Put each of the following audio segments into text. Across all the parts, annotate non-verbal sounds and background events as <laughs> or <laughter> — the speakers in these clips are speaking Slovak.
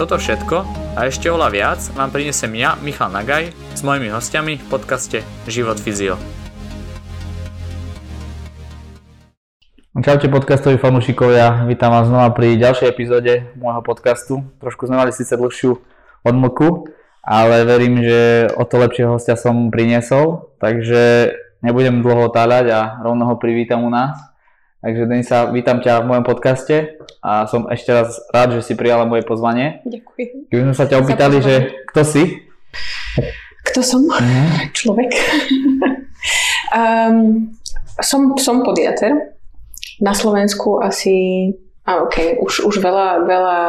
Toto všetko a ešte oľa viac vám prinesem ja, Michal Nagaj, s mojimi hostiami v podcaste Život Fyzio. Čaute podcastoví fanúšikovia, vítam vás znova pri ďalšej epizóde môjho podcastu. Trošku sme mali síce dlhšiu odmlku, ale verím, že o to lepšieho hostia som priniesol, takže nebudem dlho otáľať a rovno ho privítam u nás. Takže Denisa, vítam ťa v mojom podcaste a som ešte raz rád, že si prijala moje pozvanie. Ďakujem. Keby sme sa ťa opýtali, že kto si? Kto som? Mm. Človek. um, <laughs> som, som podiater. Na Slovensku asi, a okay, už, už veľa, veľa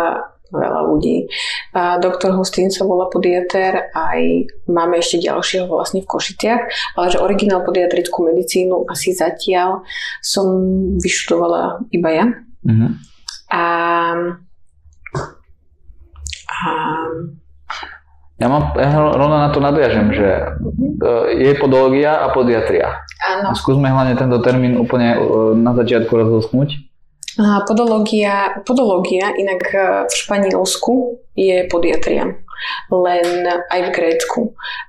veľa ľudí. A doktor sa volá podiater, aj máme ešte ďalšieho vlastne v Košiciach, ale že originál podiatrickú medicínu asi zatiaľ som vyštudovala iba ja. Mm-hmm. A, a ja mám, ja rovno na to nadviažem, že e, je podológia a podiatria. Áno. Skúsme hlavne tento termín úplne e, na začiatku rozhodnúť. Podológia, podológia inak e, v Španielsku je podiatria, len aj v Grécku.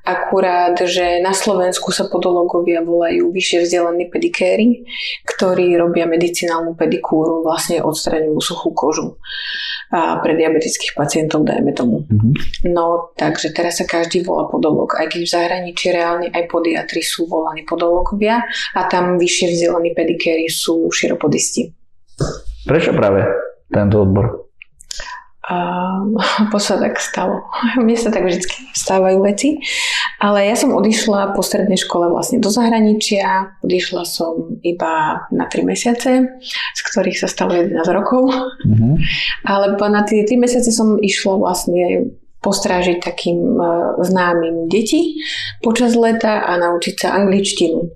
Akurát, že na Slovensku sa podológovia volajú vyššie vzdelaní pedikéry, ktorí robia medicinálnu pedikúru, vlastne odstraňujú suchú kožu a pre diabetických pacientov, dajme tomu. Mm-hmm. No, takže teraz sa každý volá podológ, aj keď v zahraničí reálne aj podiatri sú volaní podológovia a tam vyššie vzdelaní pedikéry sú širopodisti. Prečo práve tento odbor? <laughs> Po sa tak stalo. <laughs> Mne sa tak vždy stávajú veci. Ale ja som odišla po strednej škole vlastne do zahraničia. Odišla som iba na 3 mesiace, z ktorých sa stalo 11 rokov. Mm-hmm. Ale na tie 3 mesiace som išla vlastne postrážiť takým e, známym deti počas leta a naučiť sa angličtinu.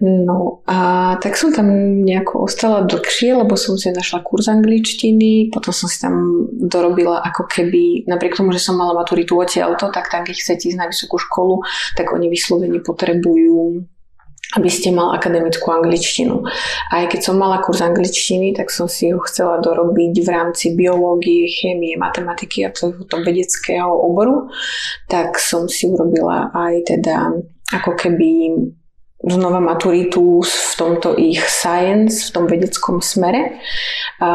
No a tak som tam nejako ostala dlhšie, lebo som si našla kurz angličtiny, potom som si tam dorobila ako keby, napriek tomu, že som mala maturitu odtiaľto, tak tam, keď chcete ísť na vysokú školu, tak oni vyslovene potrebujú aby ste mal akademickú angličtinu. A aj keď som mala kurz angličtiny, tak som si ho chcela dorobiť v rámci biológie, chémie, matematiky a toho vedeckého oboru, tak som si urobila aj teda ako keby znova maturitu v tomto ich science, v tom vedeckom smere a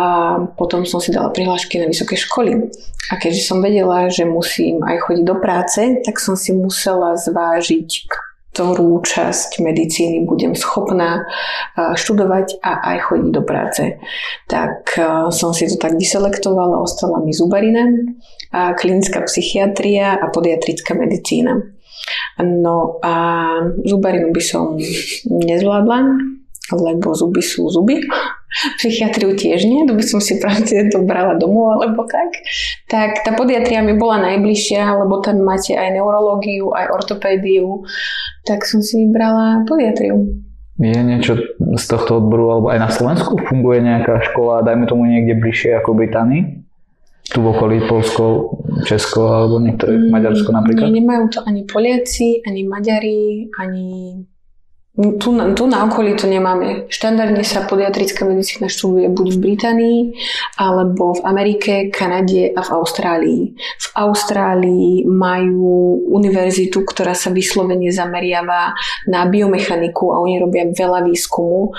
potom som si dala prihlášky na vysoké školy. A keďže som vedela, že musím aj chodiť do práce, tak som si musela zvážiť, ktorú časť medicíny budem schopná študovať a aj chodiť do práce. Tak som si to tak vyselektovala, ostala mi zubarina, klinická psychiatria a podiatrická medicína. No a zubarinu by som nezvládla, lebo zuby sú zuby. Psychiatriu tiež nie, to by som si pravde dobrala domov alebo tak. Tak tá podiatria mi bola najbližšia, lebo tam máte aj neurológiu, aj ortopédiu, tak som si vybrala podiatriu. Je niečo z tohto odboru, alebo aj na Slovensku funguje nejaká škola, dajme tomu niekde bližšie ako Británii? Tu v okolí Polsko, Česko alebo niektoré mm, Maďarsko napríklad? Nemajú to ani Poliaci, ani Maďari, ani... Tu, tu na okolí to nemáme. Štandardne sa podiatrická medicína študuje buď v Británii, alebo v Amerike, Kanade a v Austrálii. V Austrálii majú univerzitu, ktorá sa vyslovene zameriava na biomechaniku a oni robia veľa výskumu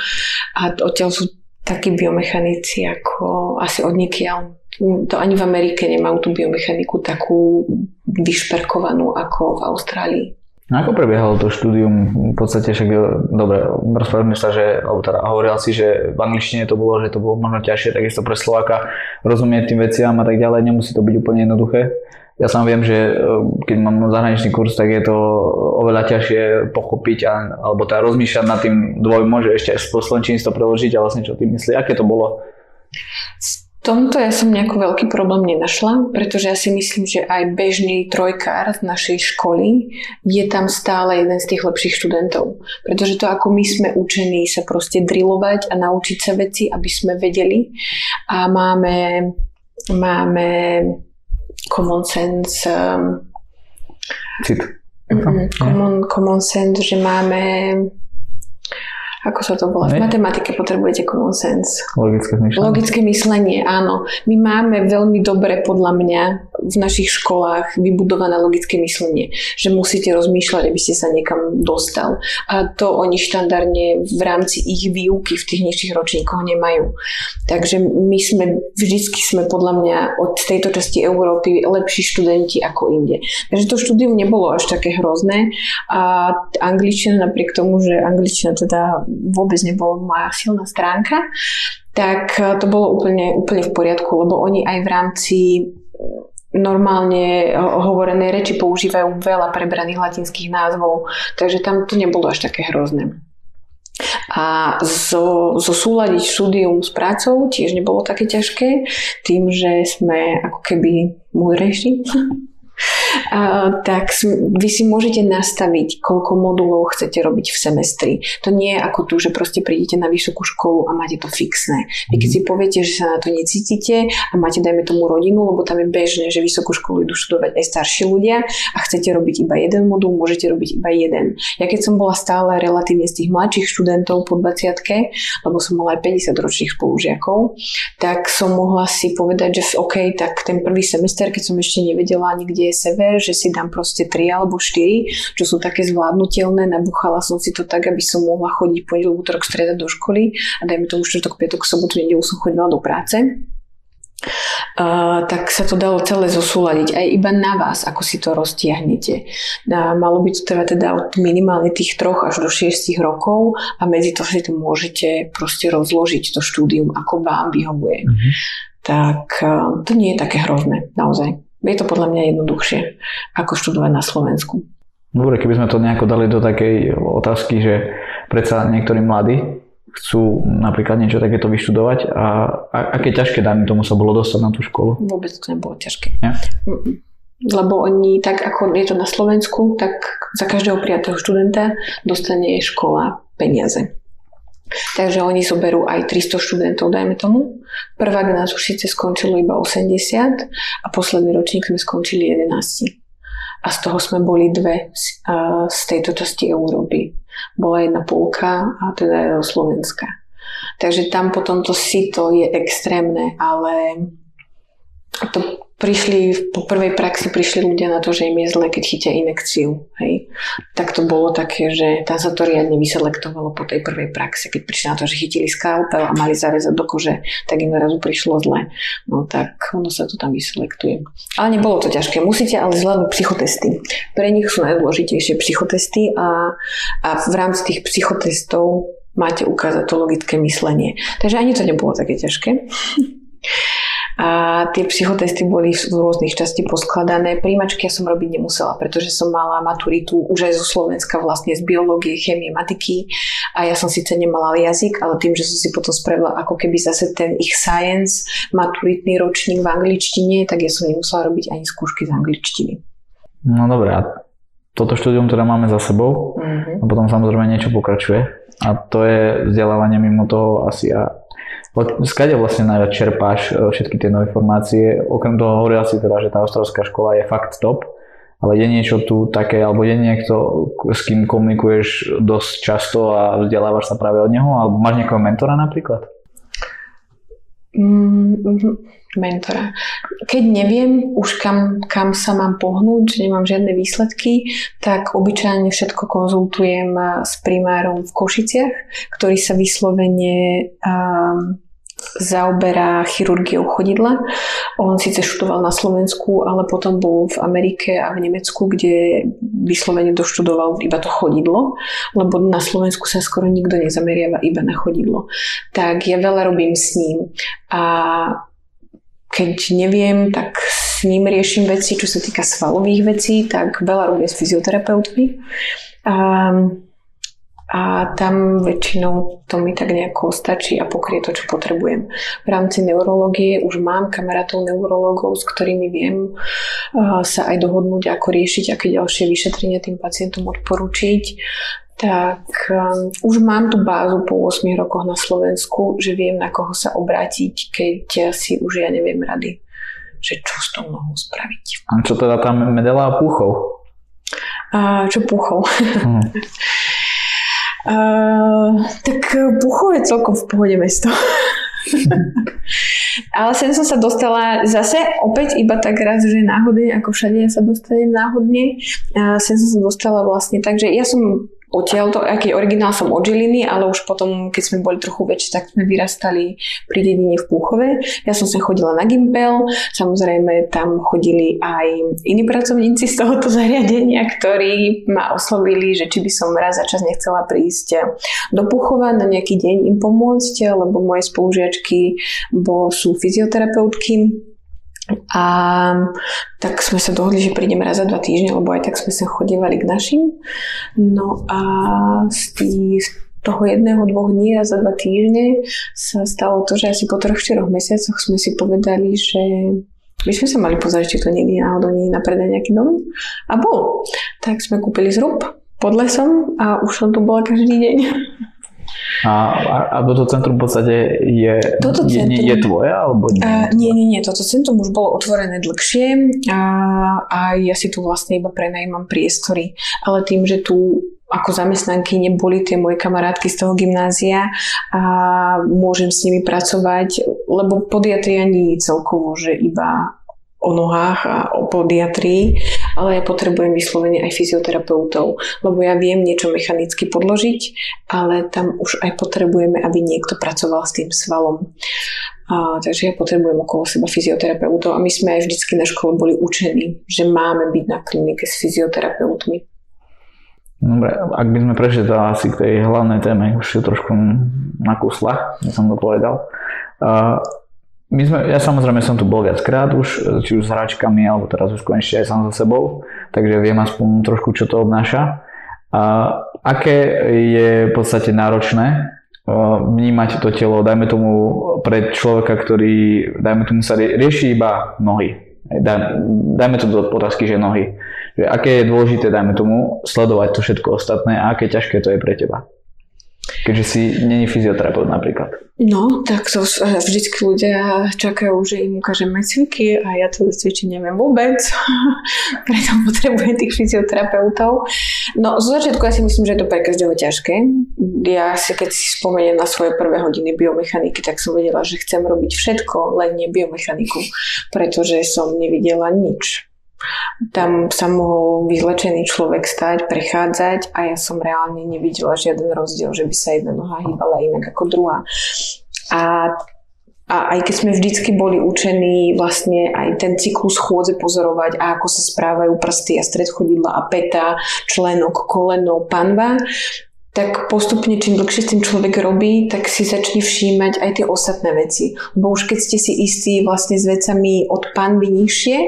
a odtiaľ sú takí biomechanici ako asi od niekiaľ to ani v Amerike nemajú tú biomechaniku takú vyšperkovanú ako v Austrálii. No ako prebiehalo to štúdium? V podstate však, dobre, rozprávame sa, že, alebo teda hovoril si, že v angličtine to bolo, že to bolo možno ťažšie, takisto pre Slováka rozumieť tým veciam a tak ďalej, nemusí to byť úplne jednoduché. Ja sám viem, že e, keď mám zahraničný kurz, tak je to oveľa ťažšie pochopiť a, alebo teda rozmýšľať nad tým dvojmo, že ešte po slovenčine to preložiť a vlastne čo tým myslí, aké to bolo? Tomto ja som nejaký veľký problém nenašla, pretože ja si myslím, že aj bežný trojkár z našej školy je tam stále jeden z tých lepších študentov. Pretože to, ako my sme učení sa proste drillovať a naučiť sa veci, aby sme vedeli a máme, máme common sense um, Cit. Common, common sense, že máme ako sa to volá? V matematike potrebujete common sense. Logické myslenie. Logické myslenie, áno. My máme veľmi dobre, podľa mňa, v našich školách vybudované logické myslenie, že musíte rozmýšľať, aby ste sa niekam dostal. A to oni štandardne v rámci ich výuky v tých nižších ročníkoch nemajú. Takže my sme, vždycky sme podľa mňa od tejto časti Európy lepší študenti ako inde. Takže to štúdium nebolo až také hrozné a angličtina napriek tomu, že angličtina teda vôbec nebola moja silná stránka, tak eh, to bolo úplne, úplne v poriadku, lebo oni aj v rámci eh, normálne eh, hovorenej reči používajú veľa prebraných latinských názvov, takže tam to nebolo až také hrozné. A zo, zo súľadiť štúdium s prácou tiež nebolo také ťažké, tým, že sme ako keby múdrejší <laughs> tak vy si môžete nastaviť, koľko modulov chcete robiť v semestri. To nie je ako tu, že proste prídete na vysokú školu a máte to fixné. Vy keď si mhm. poviete, že sa na to necítite a máte, dajme tomu, rodinu, lebo tam je bežné, že vysokú školu idú študovať aj starší ľudia a chcete robiť iba jeden modul, môžete robiť iba jeden. Ja keď som bola stále relatívne z tých mladších študentov po 20 lebo som mala aj 50 ročných spolužiakov, tak som mohla si povedať, že OK, tak ten prvý semester, keď som ešte nevedela ani kde je sever, že si dám proste 3 alebo 4, čo sú také zvládnutelné. Nabuchala som si to tak, aby som mohla chodiť pondelok, útorok, streda do školy a dajme tomu štvrtok, piatok, sobotu, nedelu som chodila do práce. Uh, tak sa to dalo celé zosúľadiť aj iba na vás, ako si to roztiahnete. Uh, malo by to trvať teda od minimálne tých troch až do 6 rokov a medzi to si to môžete proste rozložiť to štúdium, ako vám vyhovuje. Mm-hmm. Tak uh, to nie je také hrozné, naozaj. Je to podľa mňa jednoduchšie, ako študovať na Slovensku. Dobre, keby sme to nejako dali do takej otázky, že predsa niektorí mladí chcú napríklad niečo takéto vyštudovať a, a aké ťažké, dajme tomu, sa bolo dostať na tú školu? Vôbec to nebolo ťažké. Ja? Lebo oni, tak ako je to na Slovensku, tak za každého prijatého študenta dostane škola peniaze. Takže oni zoberú aj 300 študentov, dajme tomu. Prvák nás už síce skončilo iba 80 a posledný ročník sme skončili 11. A z toho sme boli dve z tejto časti Európy. Bola jedna Polka a teda Slovenska. Takže tam potom to sito je extrémne, ale to prišli, po prvej praxi prišli ľudia na to, že im je zle, keď chytia inekciu. Hej. Tak to bolo také, že tam sa to riadne vyselektovalo po tej prvej praxi. Keď prišli na to, že chytili skalpel a mali zarezať do kože, tak im zrazu prišlo zle. No tak ono sa to tam vyselektuje. Ale nebolo to ťažké. Musíte ale zvládnuť psychotesty. Pre nich sú najdôležitejšie psychotesty a, a v rámci tých psychotestov máte ukázať to logické myslenie. Takže ani to nebolo také ťažké. A tie psychotesty boli v rôznych časti poskladané. Príjmačky ja som robiť nemusela, pretože som mala maturitu už aj zo Slovenska vlastne z biológie, chemie, matiky a ja som síce nemala jazyk, ale tým, že som si potom spravila ako keby zase ten ich science, maturitný ročník v angličtine, tak ja som nemusela robiť ani skúšky z angličtiny. No dobré, a toto štúdium teda máme za sebou mm-hmm. a potom samozrejme niečo pokračuje a to je vzdelávanie mimo toho asi a Skade vlastne najviac čerpáš e, všetky tie nové informácie? Okrem toho hovoril si teda, že tá ostrovská škola je fakt top, ale je niečo tu také, alebo je niekto, s kým komunikuješ dosť často a vzdelávaš sa práve od neho? Alebo máš nejakého mentora napríklad? Mm, mentora. Keď neviem už kam, kam sa mám pohnúť, že nemám žiadne výsledky, tak obyčajne všetko konzultujem s primárom v Košiciach, ktorý sa vyslovene um, zaoberá chirurgiou chodidla. On síce študoval na Slovensku, ale potom bol v Amerike a v Nemecku, kde vyslovene doštudoval iba to chodidlo, lebo na Slovensku sa skoro nikto nezameriava iba na chodidlo. Tak ja veľa robím s ním. A keď neviem, tak s ním riešim veci, čo sa týka svalových vecí, tak veľa robím s fyzioterapeutmi. A a tam väčšinou to mi tak nejako stačí a pokrie to, čo potrebujem. V rámci neurológie už mám kamarátov neurológov, s ktorými viem sa aj dohodnúť, ako riešiť, aké ďalšie vyšetrenia tým pacientom odporučiť. Tak um, už mám tú bázu po 8 rokoch na Slovensku, že viem, na koho sa obrátiť, keď si už ja neviem rady, že čo s tou mohou spraviť. A čo teda tam medela a púchov? A, čo púchov? Hmm. <laughs> Uh, tak Buchov je celkom v pohode mesto. Ale sem som sa dostala zase opäť iba tak raz, že náhodne, ako všade ja sa dostanem náhodne. A sem som sa dostala vlastne tak, že ja som odtiaľ to, aký originál som od Žiliny, ale už potom, keď sme boli trochu väčší, tak sme vyrastali pri dedine v Púchove. Ja som sa chodila na Gimpel, samozrejme tam chodili aj iní pracovníci z tohoto <laughs> zariadenia, ktorí ma oslovili, že či by som raz za čas nechcela prísť do Púchova na nejaký deň im pomôcť, lebo moje spolužiačky bo sú fyzioterapeutky a tak sme sa dohodli, že prídeme raz za dva týždne, lebo aj tak sme sa chodívali k našim. No a z, z toho jedného, dvoch dní raz za dva týždne sa stalo to, že asi po troch, štyroch mesiacoch sme si povedali, že by sme sa mali pozrieť, či to nie je náhodou nie na predaj nejaký dom. A bol. Tak sme kúpili zrub pod lesom a už som tu bola každý deň. A, a, a toto centrum v podstate je, toto centrum, je, je tvoje alebo nie? A, nie, nie, nie. Toto centrum už bolo otvorené dlhšie a, a ja si tu vlastne iba prenajímam priestory. Ale tým, že tu ako zamestnanky neboli tie moje kamarátky z toho gymnázia a môžem s nimi pracovať, lebo podiatria nie celkovo, že iba o nohách a o podiatrii, ale ja potrebujem vyslovene aj fyzioterapeutov, lebo ja viem niečo mechanicky podložiť, ale tam už aj potrebujeme, aby niekto pracoval s tým svalom. A, takže ja potrebujem okolo seba fyzioterapeutov a my sme aj vždycky na škole boli učení, že máme byť na klinike s fyzioterapeutmi. Dobre, ak by sme prešli to asi k tej hlavnej téme, už je trošku na kuslach, ja som to povedal. Uh, my sme, ja samozrejme som tu bol viackrát už, či už s hračkami, alebo teraz už konečne aj sám so sebou, takže viem aspoň trošku, čo to obnáša. A aké je v podstate náročné vnímať to telo, dajme tomu pre človeka, ktorý, dajme tomu sa rieši iba nohy. Dajme to do otázky, že nohy. Aké je dôležité, dajme tomu, sledovať to všetko ostatné a aké ťažké to je pre teba keďže si není fyzioterapeut napríklad? No, tak to vždycky ľudia čakajú, že im ukážeme cviky a ja to cvičiť neviem vôbec, <laughs> preto potrebujem tých fyzioterapeutov. No, zo začiatku ja si myslím, že je to pre každého ťažké. Ja si, keď si spomeniem na svoje prvé hodiny biomechaniky, tak som vedela, že chcem robiť všetko, len nie biomechaniku, pretože som nevidela nič tam sa mohol vyzlečený človek stať, prechádzať a ja som reálne nevidela žiaden rozdiel, že by sa jedna noha hýbala inak ako druhá. A a aj keď sme vždycky boli učení vlastne aj ten cyklus chôdze pozorovať a ako sa správajú prsty a stred chodidla a peta, členok, koleno, panva, tak postupne čím dlhšie s tým človek robí, tak si začne všímať aj tie ostatné veci. Lebo už keď ste si istí vlastne s vecami od panvy nižšie,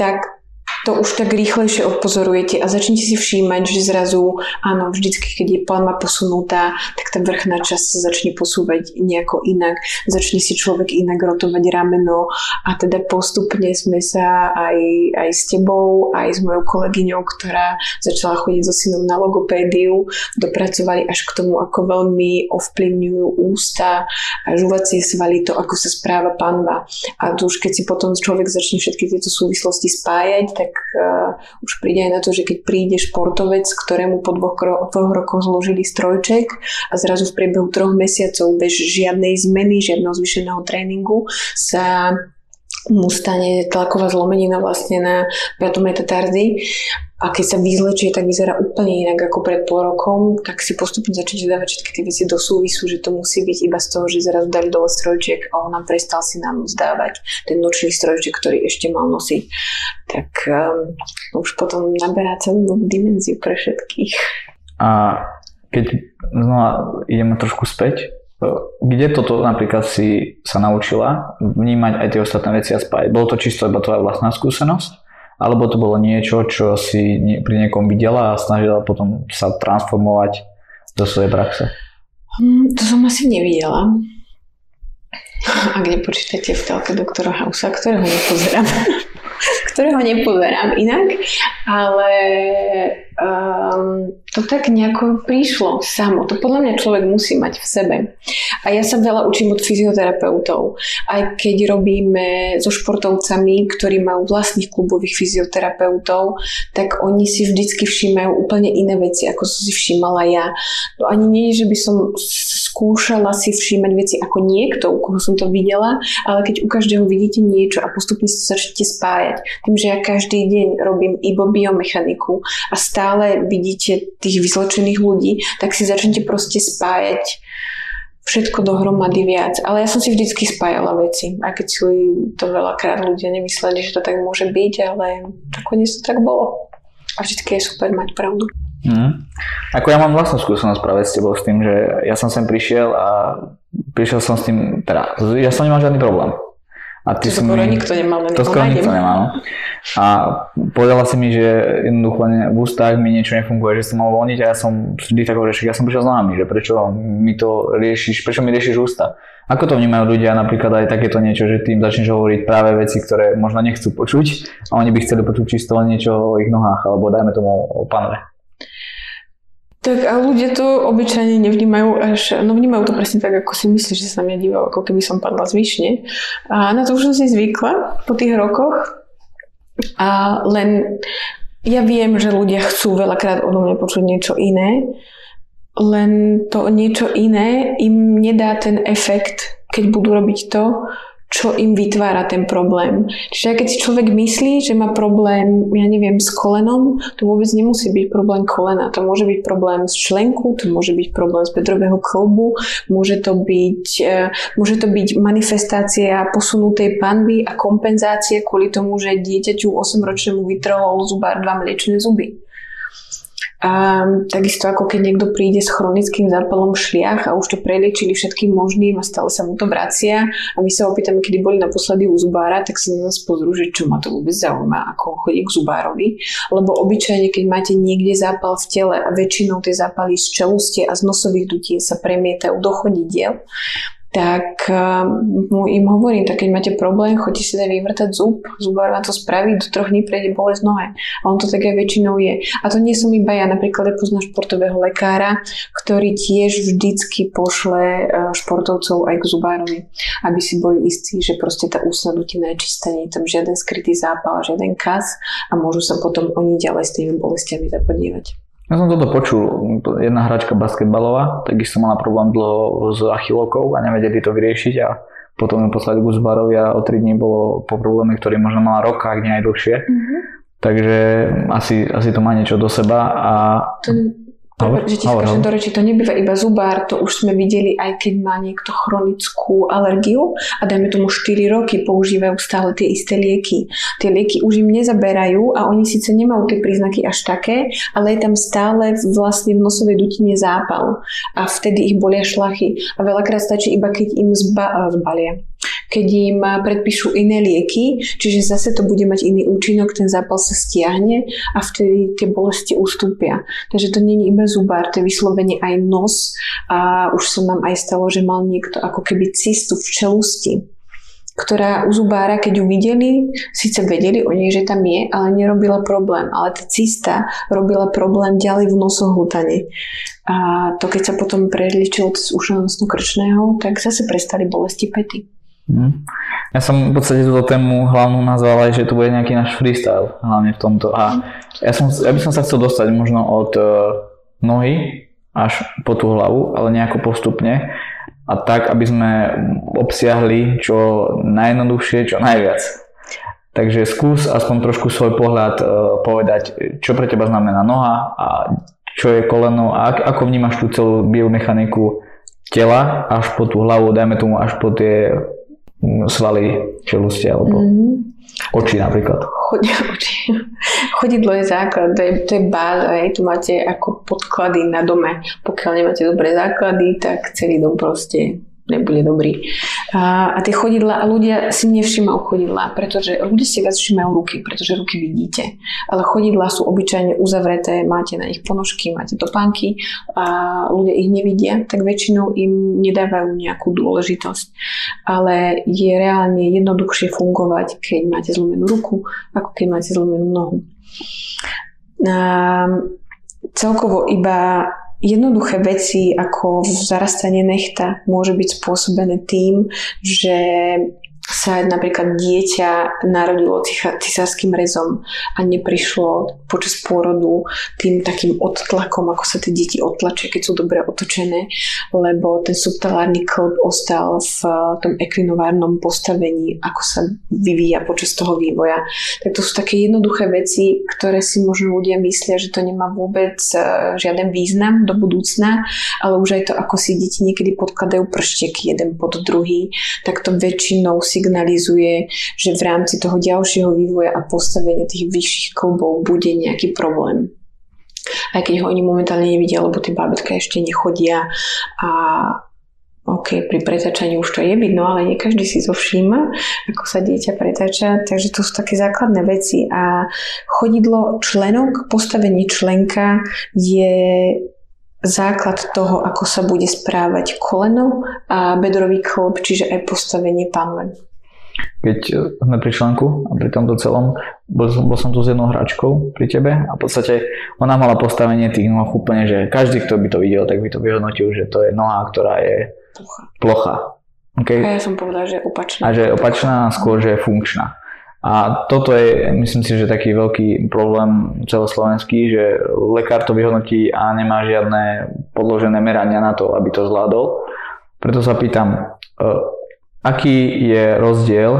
tak to už tak rýchlejšie odpozorujete a začnete si všímať, že zrazu, áno, vždycky, keď je palma posunutá, tak tá vrchná časť sa začne posúvať nejako inak, začne si človek inak rotovať rameno a teda postupne sme sa aj, aj s tebou, aj s mojou kolegyňou, ktorá začala chodiť so synom na logopédiu, dopracovali až k tomu, ako veľmi ovplyvňujú ústa a žuvacie svaly, to, ako sa správa panva. A to už keď si potom človek začne všetky tieto súvislosti spájať, tak tak uh, už príde aj na to, že keď príde športovec, ktorému po dvoch, dvoch rokoch zložili strojček a zrazu v priebehu troch mesiacov bez žiadnej zmeny, žiadneho zvyšeného tréningu sa mu stane tlaková zlomenina vlastne na 5. metatardy a keď sa vyzlečie, tak vyzerá úplne inak ako pred pol rokom, tak si postupne začnete dávať všetky tie veci do súvisu, že to musí byť iba z toho, že zrazu dali dole strojček a on nám prestal si nám zdávať ten nočný strojček, ktorý ešte mal nosiť. Tak um, už potom naberá celú novú dimenziu pre všetkých. A keď znova ideme trošku späť, kde toto napríklad si sa naučila vnímať aj tie ostatné veci a spájať? Bolo to čisto iba tvoja vlastná skúsenosť? Alebo to bolo niečo, čo si pri niekom videla a snažila potom sa transformovať do svojej praxe? Hm, to som asi nevidela. Ak nepočítate v telke doktora Hausa, ktorého nepozerám. Ktorého nepozerám inak, ale um, to tak nejako prišlo samo. To podľa mňa človek musí mať v sebe. A ja sa veľa učím od fyzioterapeutov. Aj keď robíme so športovcami, ktorí majú vlastných klubových fyzioterapeutov, tak oni si vždycky všímajú úplne iné veci, ako som si všímala ja. To ani nie že by som skúšala si všímať veci ako niekto, u koho som to videla, ale keď u každého vidíte niečo a postupne sa začnete spájať. Tým, že ja každý deň robím iba biomechaniku a stále vidíte tých vyzločených ľudí, tak si začnete proste spájať všetko dohromady viac. Ale ja som si vždycky spájala veci, aj keď si to veľakrát ľudia nemysleli, že to tak môže byť, ale nakoniec to tak bolo. A vždycky je super mať pravdu. Mm. Ako ja mám vlastnú skúsenosť práve s tebou s tým, že ja som sem prišiel a prišiel som s tým, teda ja som nemal žiadny problém. A ty to skoro mi, nikto nemá, len To skoro nikto nemá, no. A povedala si mi, že jednoducho v ústach mi niečo nefunguje, že som mal uvoľniť a ja som vždy tak hovoril, že ja som prišiel s nohami, že prečo mi to riešiš, prečo mi riešiš ústa. Ako to vnímajú ľudia napríklad aj takéto niečo, že tým začneš hovoriť práve veci, ktoré možno nechcú počuť a oni by chceli počuť čisto niečo o ich nohách alebo dajme tomu o panve. Tak a ľudia to obyčajne nevnímajú až, no vnímajú to presne tak, ako si myslíš, že sa mňa dívajú, ako keby som padla z výšne. A na to už som si zvykla po tých rokoch. A len ja viem, že ľudia chcú veľakrát odo mňa počuť niečo iné, len to niečo iné im nedá ten efekt, keď budú robiť to, čo im vytvára ten problém. Čiže keď si človek myslí, že má problém, ja neviem, s kolenom, to vôbec nemusí byť problém kolena. To môže byť problém z členku, to môže byť problém z bedrového klbu, môže to byť, e, môže to byť manifestácia posunutej panvy a kompenzácie kvôli tomu, že dieťaťu 8-ročnému vytrhol zubár dva mliečne zuby. A takisto ako keď niekto príde s chronickým zápalom šliach a už to preliečili všetkým možným a stále sa mu to vracia a my sa opýtame, kedy boli naposledy u zubára, tak sa na nás pozrú, že čo ma to vôbec zaujíma, ako chodí k zubárovi. Lebo obyčajne, keď máte niekde zápal v tele a väčšinou tie zápaly z čelustie a z nosových dutín sa premietajú do chodidiel, tak mu im hovorím, tak keď máte problém, chodíte si dať vyvrtať zub, zubár vám to spraví, do troch dní prejde bolesť nohe. A on to tak aj väčšinou je. A to nie som iba ja, napríklad ja poznám športového lekára, ktorý tiež vždycky pošle e, športovcov aj k zubárovi, aby si boli istí, že proste tá ústna dutina je čistá, nie je tam žiaden skrytý zápal, žiaden kas a môžu sa potom oni ďalej s tými bolestiami zapodívať. Ja som toto počul, jedna hračka basketbalová, takisto mala problém dlho s achilovkou a nevedeli to vyriešiť a potom ju poslali k Zbarovi a o 3 dní bolo po probléme, ktorý možno mala rok, ak nie aj dlhšie. Mm-hmm. Takže asi, asi to má niečo do seba a... To Hovor, že ti hovor, skážem do reči, to nebýva iba zubár, to už sme videli aj keď má niekto chronickú alergiu a dajme tomu 4 roky používajú stále tie isté lieky. Tie lieky už im nezaberajú a oni síce nemajú tie príznaky až také, ale je tam stále vlastne v nosovej dutine zápal a vtedy ich bolia šlachy. A veľakrát stačí iba keď im zba, zbalia keď im predpíšu iné lieky, čiže zase to bude mať iný účinok, ten zápal sa stiahne a vtedy tie bolesti ustúpia. Takže to je iba zubár, to je vyslovene aj nos a už sa nám aj stalo, že mal niekto ako keby cystu v čelusti ktorá u zubára, keď ju videli, síce vedeli o nej, že tam je, ale nerobila problém. Ale tá cista robila problém ďalej v nosohltane. A to keď sa potom preliečilo z ušenosno krčného, tak zase prestali bolesti pety. Hm. Ja som v podstate túto tému hlavnú nazval aj, že to bude nejaký náš freestyle, hlavne v tomto. A ja, som, ja by som sa chcel dostať možno od uh, nohy až po tú hlavu, ale nejako postupne a tak, aby sme obsiahli čo najjednoduchšie, čo najviac. Takže skús aspoň trošku svoj pohľad uh, povedať, čo pre teba znamená noha a čo je koleno a ako vnímaš tú celú biomechaniku tela až po tú hlavu, dajme tomu až po tie svaly čelusti alebo mm-hmm. oči napríklad. Chod, oči. Chodidlo je základ, to je, to je báza, hej. tu máte ako podklady na dome. Pokiaľ nemáte dobré základy, tak celý dom proste nebude dobrý. A, a tie chodidla, a ľudia si nevšimajú chodidla, pretože ľudia si viac všimajú ruky, pretože ruky vidíte. Ale chodidla sú obyčajne uzavreté, máte na nich ponožky, máte topánky a ľudia ich nevidia, tak väčšinou im nedávajú nejakú dôležitosť. Ale je reálne jednoduchšie fungovať, keď máte zlomenú ruku, ako keď máte zlomenú nohu. A celkovo iba jednoduché veci ako zarastanie nechta môže byť spôsobené tým, že sa napríklad dieťa narodilo cisárským rezom a neprišlo počas pôrodu tým takým odtlakom, ako sa tie deti odtlačia, keď sú dobre otočené, lebo ten subtalárny klb ostal v tom ekvinovárnom postavení, ako sa vyvíja počas toho vývoja. Tak to sú také jednoduché veci, ktoré si možno ľudia myslia, že to nemá vôbec e, žiaden význam do budúcna, ale už aj to, ako si deti niekedy podkladajú pršteky jeden pod druhý, tak to väčšinou si signalizuje, že v rámci toho ďalšieho vývoja a postavenia tých vyšších klbov bude nejaký problém. Aj keď ho oni momentálne nevidia, lebo tie bábetka ešte nechodia a OK, pri pretáčaní už to je vidno, ale nie každý si to všíma, ako sa dieťa pretáča, takže to sú také základné veci a chodidlo členok, postavenie členka je základ toho, ako sa bude správať koleno a bedrový klb, čiže aj postavenie panven keď sme pri článku a pri tomto celom, bol, bol som tu s jednou hračkou pri tebe a v podstate ona mala postavenie tých noh úplne, že každý, kto by to videl, tak by to vyhodnotil, že to je noha, ktorá je plocha. plocha. Okay? A ja som povedal, že je opačná. A že je opačná, skôr, že je funkčná. A toto je, myslím si, že taký veľký problém celoslovenský, že lekár to vyhodnotí a nemá žiadne podložené merania na to, aby to zvládol. Preto sa pýtam, e, aký je rozdiel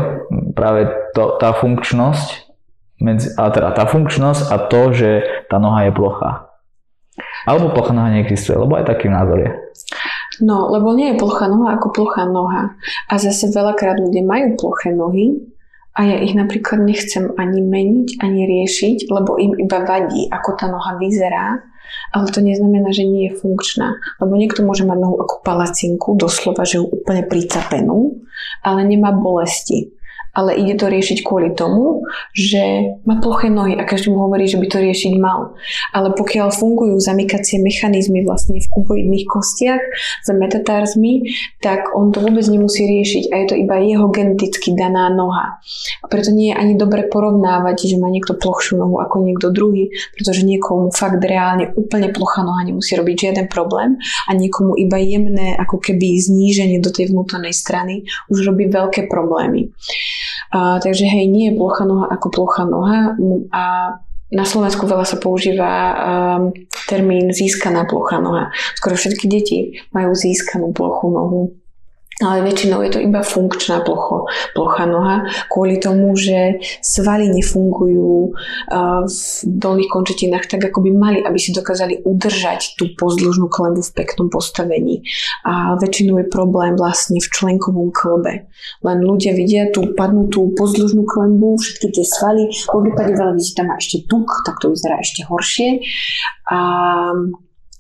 práve to, tá funkčnosť medzi, a teda tá funkčnosť a to, že tá noha je plochá. Alebo plochá noha neexistuje, lebo aj taký názor je. No, lebo nie je plochá noha ako plochá noha. A zase veľakrát ľudia majú ploché nohy a ja ich napríklad nechcem ani meniť, ani riešiť, lebo im iba vadí, ako tá noha vyzerá ale to neznamená, že nie je funkčná. Lebo niekto môže mať nohu ako palacinku, doslova, že ju úplne pricapenú, ale nemá bolesti ale ide to riešiť kvôli tomu, že má ploché nohy a každý mu hovorí, že by to riešiť mal. Ale pokiaľ fungujú zamykacie mechanizmy vlastne v kuboidných kostiach za metatárzmi, tak on to vôbec nemusí riešiť a je to iba jeho geneticky daná noha. A preto nie je ani dobre porovnávať, že má niekto plochšiu nohu ako niekto druhý, pretože niekomu fakt reálne úplne plochá noha nemusí robiť žiaden problém a niekomu iba jemné ako keby zníženie do tej vnútornej strany už robí veľké problémy. A, takže hej, nie je plocha noha ako plocha noha a na Slovensku veľa sa používa um, termín získaná plocha noha. Skoro všetky deti majú získanú plochu nohu ale väčšinou je to iba funkčná plocho, plocha noha, kvôli tomu, že svaly nefungujú v dolných končetinách tak, ako by mali, aby si dokázali udržať tú pozdĺžnú klembu v peknom postavení. A väčšinou je problém vlastne v členkovom klbe. Len ľudia vidia tú padnutú pozdĺžnú klembu, všetky tie svaly, v prípade veľa vidíte, tam má ešte tuk, tak to vyzerá ešte horšie. A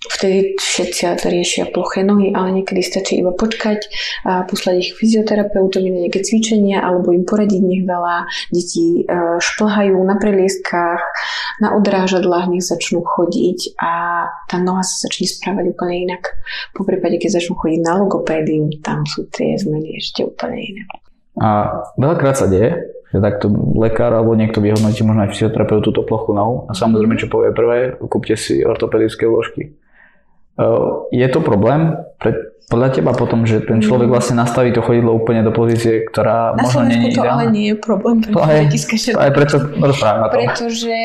Vtedy všetci riešia ploché nohy, ale niekedy stačí iba počkať a poslať ich fyzioterapeutovi na nejaké cvičenia alebo im poradiť nech veľa. Deti e, šplhajú na prelieskách, na odrážadlách, nech začnú chodiť a tá noha sa začne správať úplne inak. Po prípade, keď začnú chodiť na logopédium, tam sú tie zmeny ešte úplne iné. A veľakrát sa deje, že takto lekár alebo niekto vyhodnotí možno aj fyzioterapeut túto plochu nohu a samozrejme, čo povie prvé, kúpte si ortopedické vložky. Je to problém podľa teba potom, že ten človek mm. vlastne nastaví to chodidlo úplne do pozície, ktorá Na možno nie je to ale nie je problém. To aj, to aj preto rozprávame o tom. Pretože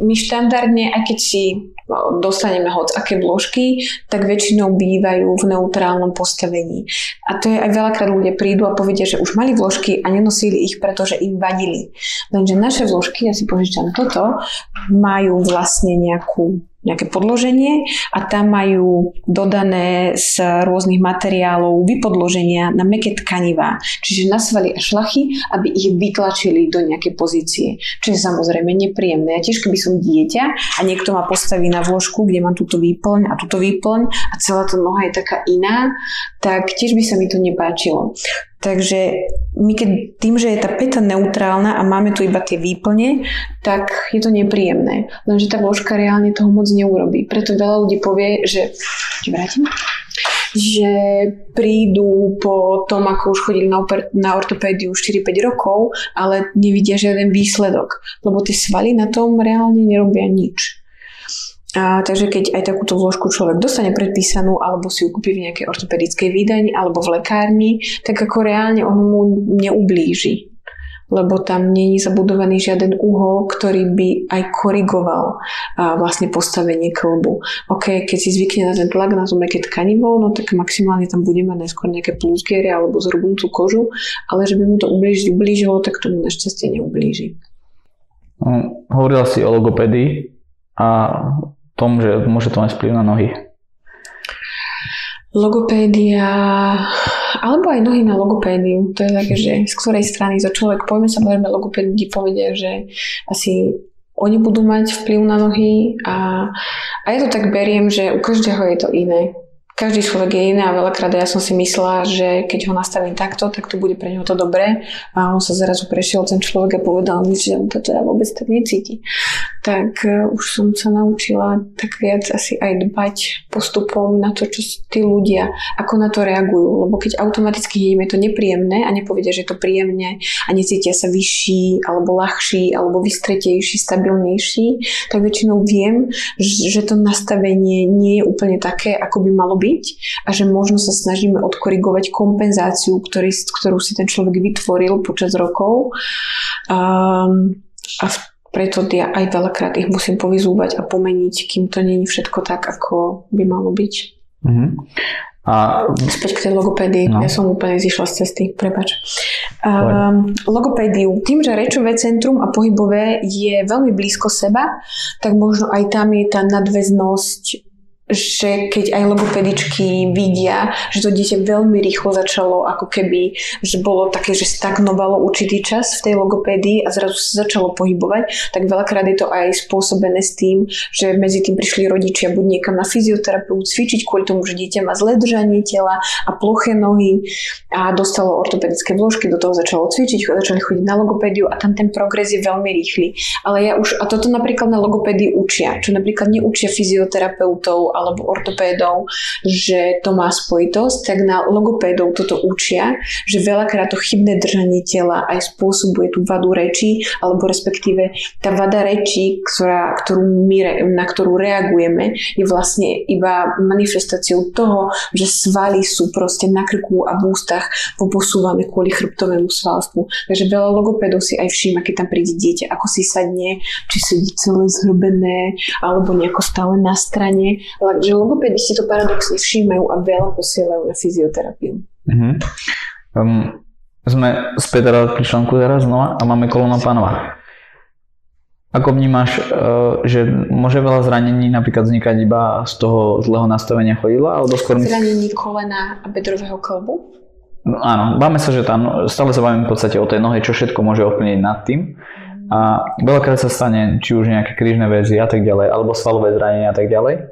my štandardne, aj keď si dostaneme hoc aké vložky, tak väčšinou bývajú v neutrálnom postavení. A to je aj veľakrát ľudia prídu a povedia, že už mali vložky a nenosili ich, pretože im vadili. Lenže naše vložky, ja si požičam toto, majú vlastne nejakú nejaké podloženie a tam majú dodané z rôznych materiálov, vypodloženia na meké tkanivá, čiže na svaly a šlachy, aby ich vytlačili do nejakej pozície. Čo je samozrejme nepríjemné. Ja tiež, keby som dieťa a niekto ma postaví na vložku, kde mám túto výplň a túto výplň a celá tá noha je taká iná, tak tiež by sa mi to nepáčilo. Takže my keď tým, že je tá peta neutrálna a máme tu iba tie výplne, tak je to nepríjemné. Lenže tá vložka reálne toho moc neurobí. Preto veľa ľudí povie, že... Vrátim? že prídu po tom, ako už chodili na, oper- na ortopédiu 4-5 rokov, ale nevidia žiaden výsledok, lebo tie svaly na tom reálne nerobia nič. A, takže keď aj takúto vložku človek dostane predpísanú alebo si ju kúpi v nejakej ortopedickej výdani alebo v lekárni, tak ako reálne on mu neublíži lebo tam není zabudovaný žiaden uhol, ktorý by aj korigoval a vlastne postavenie klbu. OK, keď si zvykne na ten tlak na to meké tkanivo, no tak maximálne tam bude mať najskôr nejaké plusgiery alebo zhrubnúcu kožu, ale že by mu to ublížiť ublížilo, tak tomu našťastie neublíži. Hm, hovorila si o logopédii a tom, že môže to mať vplyv na nohy? Logopédia, alebo aj nohy na logopédiu. To je také, že z ktorej strany zo človek pojme sa samozrejme logopédi povedia, že asi oni budú mať vplyv na nohy a, a ja to tak beriem, že u každého je to iné každý človek je iný a veľakrát ja som si myslela, že keď ho nastavím takto, tak to bude pre neho to dobré a on sa zrazu prešiel ten človek a povedal mi, že on to teda vôbec tak necíti. Tak uh, už som sa naučila tak viac asi aj dbať postupom na to, čo tí ľudia, ako na to reagujú. Lebo keď automaticky im je to nepríjemné a nepovedia, že je to príjemne a necítia sa vyšší alebo ľahší alebo vystretejší, stabilnejší, tak väčšinou viem, že to nastavenie nie je úplne také, ako by malo byť a že možno sa snažíme odkorigovať kompenzáciu, ktorý, ktorú si ten človek vytvoril počas rokov. Um, a v, preto ja aj veľakrát ich musím povyzúvať a pomeniť, kým to není všetko tak, ako by malo byť. Mm-hmm. A... Späť k tej logopédii. No. Ja som úplne zišla z cesty, prepač. Um, logopédiu. Tým, že rečové centrum a pohybové je veľmi blízko seba, tak možno aj tam je tá nadväznosť že keď aj logopedičky vidia, že to dieťa veľmi rýchlo začalo ako keby, že bolo také, že stagnovalo určitý čas v tej logopédii a zrazu sa začalo pohybovať, tak veľakrát je to aj spôsobené s tým, že medzi tým prišli rodičia buď niekam na fyzioterapeut cvičiť kvôli tomu, že dieťa má zlé držanie tela a ploché nohy a dostalo ortopedické vložky, do toho začalo cvičiť, začali chodiť na logopédiu a tam ten progres je veľmi rýchly. Ale ja už, a toto napríklad na logopédii učia, čo napríklad neučia fyzioterapeutov alebo ortopédov, že to má spojitosť, tak na logopédov toto učia, že veľakrát to chybné držanie tela aj spôsobuje tú vadu reči, alebo respektíve tá vada reči, ktorá, ktorú my, na ktorú reagujeme, je vlastne iba manifestáciou toho, že svaly sú proste na krku a v ústach poposúvané kvôli chrbtovému svalstvu. Takže veľa logopédov si aj všíma, keď tam príde dieťa, ako si sadne, či sedí celé zhrbené, alebo nejako stále na strane, že logopedi si to paradoxne všímajú a veľa posielajú na fyzioterapiu. Uh-huh. Um, sme späť teda pri článku teraz znova a máme kolona pánova. Ako vnímaš, uh, že môže veľa zranení napríklad vznikať iba z toho zlého nastavenia chodidla? Alebo skôr my... Zranení kolena a bedrového kolbu? No, áno, máme sa, že tam, stále sa bavíme v podstate o tej nohe, čo všetko môže ovplyvniť nad tým. A veľakrát sa stane, či už nejaké krížne väzy a tak ďalej, alebo svalové zranenia a tak ďalej.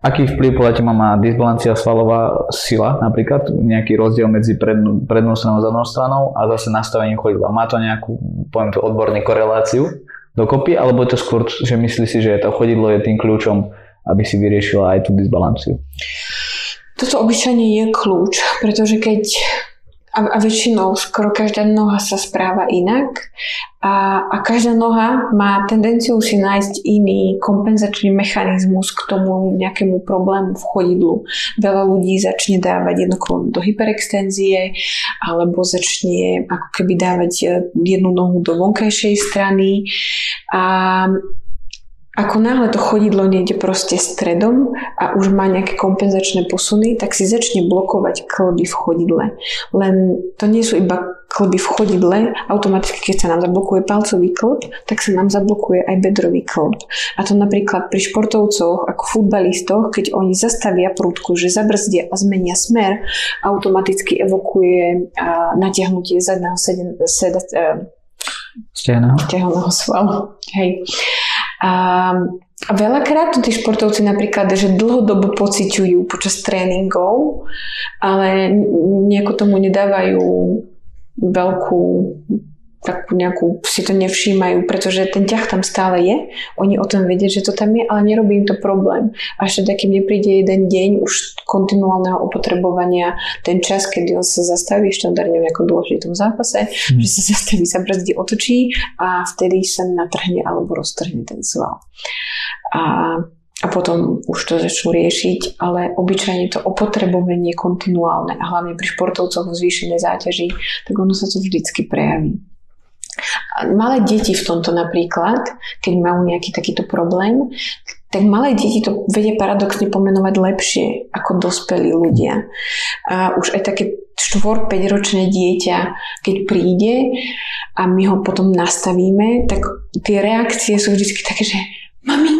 Aký vplyv podľa teba má disbalancia svalová sila, napríklad nejaký rozdiel medzi prednú, prednú stranou a zadnou stranou a zase nastavením chodidla? Má to nejakú, poviem to odborne, koreláciu dokopy, alebo je to skôr, že myslí si, že to chodidlo je tým kľúčom, aby si vyriešila aj tú disbalanciu? Toto obyčajne je kľúč, pretože keď a, a väčšinou skoro každá noha sa správa inak a, a každá noha má tendenciu si nájsť iný kompenzačný mechanizmus k tomu nejakému problému v chodidlu. Veľa ľudí začne dávať kolonu do hyperextenzie alebo začne ako keby dávať jednu nohu do vonkajšej strany a ako náhle to chodidlo nejde proste stredom a už má nejaké kompenzačné posuny, tak si začne blokovať klby v chodidle. Len to nie sú iba klby v chodidle, automaticky keď sa nám zablokuje palcový klb, tak sa nám zablokuje aj bedrový klb. A to napríklad pri športovcoch ako futbalistoch, keď oni zastavia prúdku, že zabrzdia a zmenia smer, automaticky evokuje natiahnutie zadného seden, sed, stehovného svalu. Hej. A, veľakrát to tí športovci napríklad, že dlhodobo pociťujú počas tréningov, ale nejako tomu nedávajú veľkú takú nejakú, si to nevšímajú, pretože ten ťah tam stále je, oni o tom vedia, že to tam je, ale nerobí im to problém. A ešte takým nepríde jeden deň už kontinuálneho opotrebovania, ten čas, kedy on sa zastaví, štandardne v nejakom dôležitom zápase, hmm. že sa zastaví, sa brzdí, otočí a vtedy sa natrhne alebo roztrhne ten sval. A a potom už to začnú riešiť, ale obyčajne to opotrebovanie kontinuálne a hlavne pri športovcoch v zvýšenej záťaži, tak ono sa to vždycky prejaví. Malé deti v tomto napríklad, keď majú nejaký takýto problém, tak malé deti to vedia paradoxne pomenovať lepšie ako dospelí ľudia. A už aj také 4-5 ročné dieťa, keď príde a my ho potom nastavíme, tak tie reakcie sú vždy také, že maminka,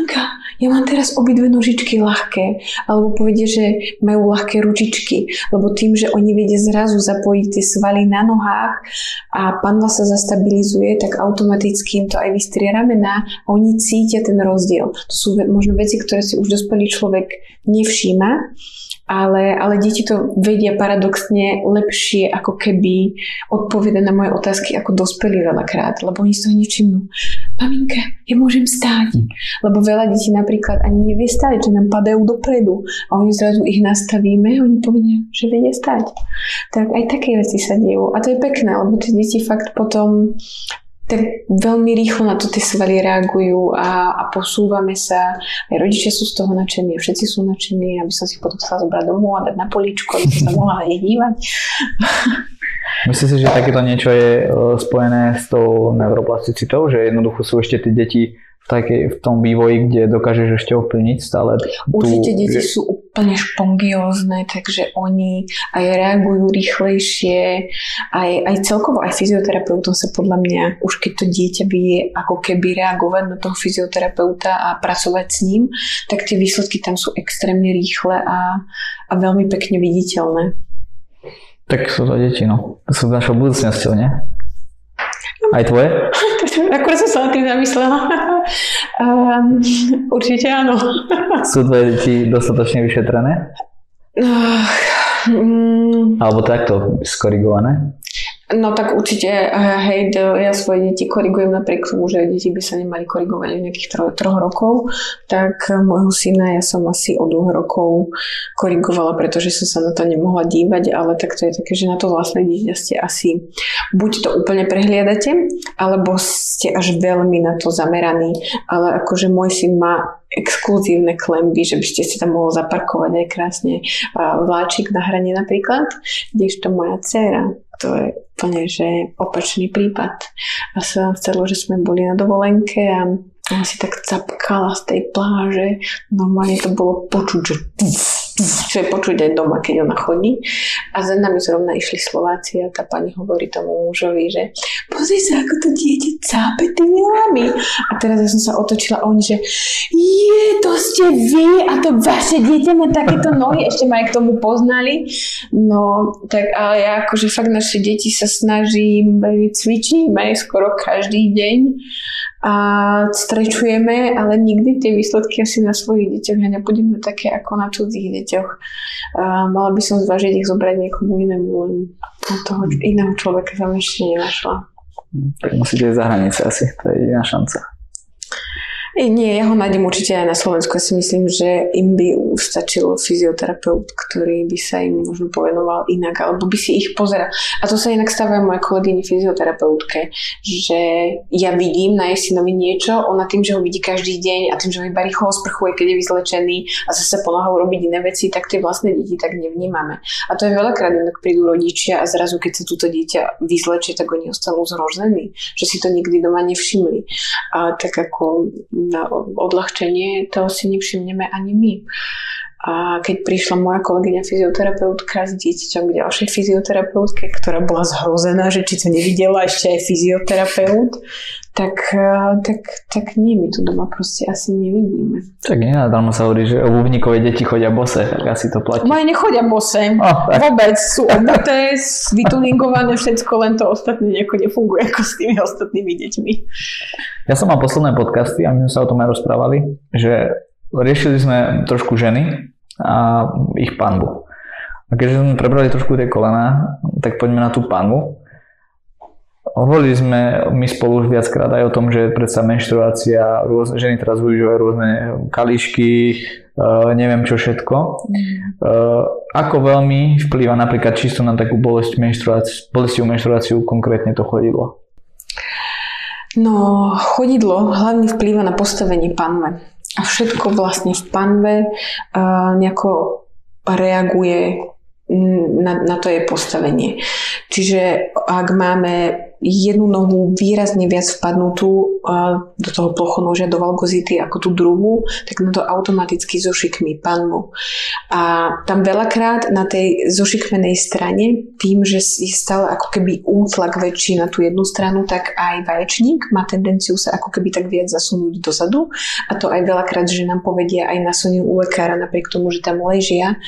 ja mám teraz obidve nožičky ľahké, alebo povedia, že majú ľahké ručičky, lebo tým, že oni vedia zrazu zapojiť tie svaly na nohách a panva sa zastabilizuje, tak automaticky im to aj vystrie ramena a oni cítia ten rozdiel. To sú možno veci, ktoré si už dospelý človek nevšíma, ale, ale deti to vedia paradoxne lepšie ako keby odpovedať na moje otázky ako dospelí veľakrát, lebo oni si toho nevšimnú. Maminka, ja môžem stáť. Hm. Lebo veľa detí napríklad ani nevie stáť, že nám padajú dopredu a oni zrazu ich nastavíme a oni povedia, že vedia stáť. Tak aj také veci sa dejú. A to je pekné, lebo tie deti fakt potom tak veľmi rýchlo na to tie svaly reagujú a, a posúvame sa. Aj rodičia sú z toho nadšení, všetci sú nadšení, aby som si potom chcela zobrať domov a dať na poličku, aby som sa mohla aj dívať. <laughs> Myslím si, že takéto niečo je e, spojené s tou neuroplasticitou, že jednoducho sú ešte tie deti v, takej, v tom vývoji, kde dokážeš ešte ovplyvniť stále. Určite deti sú úplne špongiózne, takže oni aj reagujú rýchlejšie, aj, aj celkovo aj fyzioterapeutom sa podľa mňa, už keď to dieťa vie ako keby reagovať na toho fyzioterapeuta a pracovať s ním, tak tie výsledky tam sú extrémne rýchle a, a veľmi pekne viditeľné. Tak sú to deti, no. Sú našou budúcnosťou, nie? Aj tvoje? <laughs> Akurát som sa na tým zamyslela. um, <laughs> určite áno. Sú tvoje deti dostatočne vyšetrené? Uh, um, Alebo takto skorigované? No tak určite, hej, ja svoje deti korigujem napriek tomu, že deti by sa nemali korigovať v nejakých tro, troch rokov, tak môjho syna ja som asi od dvoch rokov korigovala, pretože som sa na to nemohla dívať, ale tak to je také, že na to vlastné dieťa ste asi buď to úplne prehliadate, alebo ste až veľmi na to zameraní, ale akože môj syn má exkluzívne klemby, že by ste si tam mohol zaparkovať aj krásne vláčik na hrane napríklad, kdežto moja dcera to je úplne, že opačný prípad. A sa vám chcelo, že sme boli na dovolenke a ona si tak capkala z tej pláže. Normálne to bolo počuť, že čo je počuť aj doma, keď ona chodí. A za nami zrovna išli Slováci a tá pani hovorí tomu mužovi, že pozri sa, ako to dieťa cápe tými lami. A teraz ja som sa otočila a oni, že je, to ste vy a to vaše dieťa má takéto nohy, ešte ma aj k tomu poznali. No, tak ale ja akože fakt naše deti sa snažím, cvičíme skoro každý deň a strečujeme, ale nikdy tie výsledky asi na svojich deťoch ja nebudeme také ako na cudzích deťoch. A mala by som zvažiť ich zobrať niekomu inému, len toho iného človeka som ešte nenašla. Tak musíte za hranice asi, to je jediná šanca. Nie, ja ho nájdem určite aj na Slovensku. Ja si myslím, že im by stačil fyzioterapeut, ktorý by sa im možno povenoval inak, alebo by si ich pozeral. A to sa inak stáva aj moje kolegyni fyzioterapeutke, že ja vidím na jej synovi niečo, ona tým, že ho vidí každý deň a tým, že ho iba rýchlo sprchuje, keď je vyzlečený a zase pomáha robiť iné veci, tak tie vlastné deti tak nevnímame. A to je veľakrát inak prídu rodičia a zrazu, keď sa túto dieťa vyzlečie, tak oni ostanú zrožnení, že si to nikdy doma nevšimli. A tak ako na odľahčenie, to si nevšimneme ani my. A keď prišla moja kolegyňa fyzioterapeutka s dieťaťom k ďalšej fyzioterapeutke, ktorá bola zhrozená, že či to nevidela ešte aj fyzioterapeut, tak, eh, tak, tak nie, my tu doma proste asi nevidíme. Tak tam sa hovorí, že obuvníkové deti chodia bose, tak asi to platí. Moje nechodia bose, oh, vôbec sú obuté, vytuningované, všetko, len to ostatné nejako nefunguje ako s tými ostatnými deťmi. Ja som mal posledné podcasty a my sme sa o tom aj rozprávali, že riešili sme trošku ženy a ich panvu. A keďže sme prebrali trošku tie kolena, tak poďme na tú panvu. Hovorili sme my spolu už viackrát aj o tom, že predsa menštruácia, rôzne, ženy teraz využívajú rôzne kališky, uh, neviem čo všetko. Uh, ako veľmi vplýva napríklad čisto na takú bolesť menštruáciu, bolestivú menštruáciu konkrétne to chodidlo? No, chodidlo hlavne vplýva na postavenie panve a všetko vlastne v panve uh, nejako reaguje na, na to jej postavenie. Čiže ak máme jednu nohu výrazne viac vpadnutú do toho plochonožia, do valgozity ako tú druhú, tak na to automaticky zošikmí panvu. A tam veľakrát na tej zošikmenej strane, tým, že je stále ako keby útlak väčší na tú jednu stranu, tak aj vaječník má tendenciu sa ako keby tak viac zasunúť dozadu. A to aj veľakrát, že nám povedia aj na sonie u lekára, napriek tomu, že tam ležia,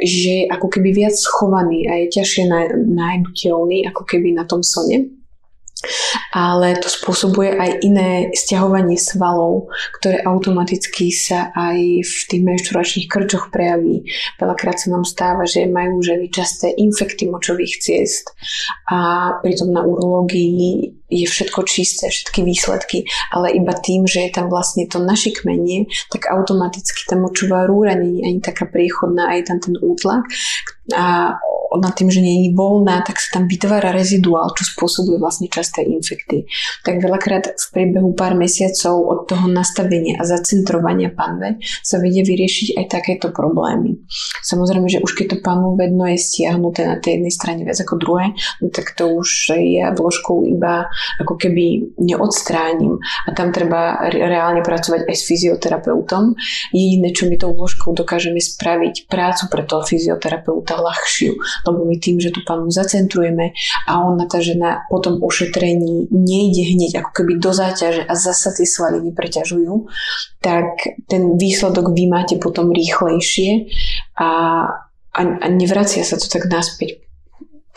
že je ako keby viac schovaný a je ťažšie nájduteľný ako keby na tom sone sklone. Ale to spôsobuje aj iné stiahovanie svalov, ktoré automaticky sa aj v tých menšturačných krčoch prejaví. Veľakrát sa nám stáva, že majú ženy časté infekty močových ciest a pritom na urológii je všetko čisté, všetky výsledky, ale iba tým, že je tam vlastne to našikmenie, tak automaticky tá močová rúra nie je ani taká priechodná, aj tam ten útlak a nad tým, že nie je voľná, tak sa tam vytvára reziduál, čo spôsobuje vlastne časté infekty. Tak veľakrát v priebehu pár mesiacov od toho nastavenia a zacentrovania panve sa vedia vyriešiť aj takéto problémy. Samozrejme, že už keď to vedno je stiahnuté na tej jednej strane viac ako druhé, no tak to už ja vložkou iba ako keby neodstránim a tam treba reálne pracovať aj s fyzioterapeutom. Jediné, čo my tou vložkou dokážeme spraviť prácu pre toho fyzioterapeuta ľahšiu, lebo my tým, že tú panu zacentrujeme a ona tá žena po tom ošetrení nejde hneď ako keby do záťaže a zasa tie svaly nepreťažujú, tak ten výsledok vy máte potom rýchlejšie a, a nevracia sa to tak naspäť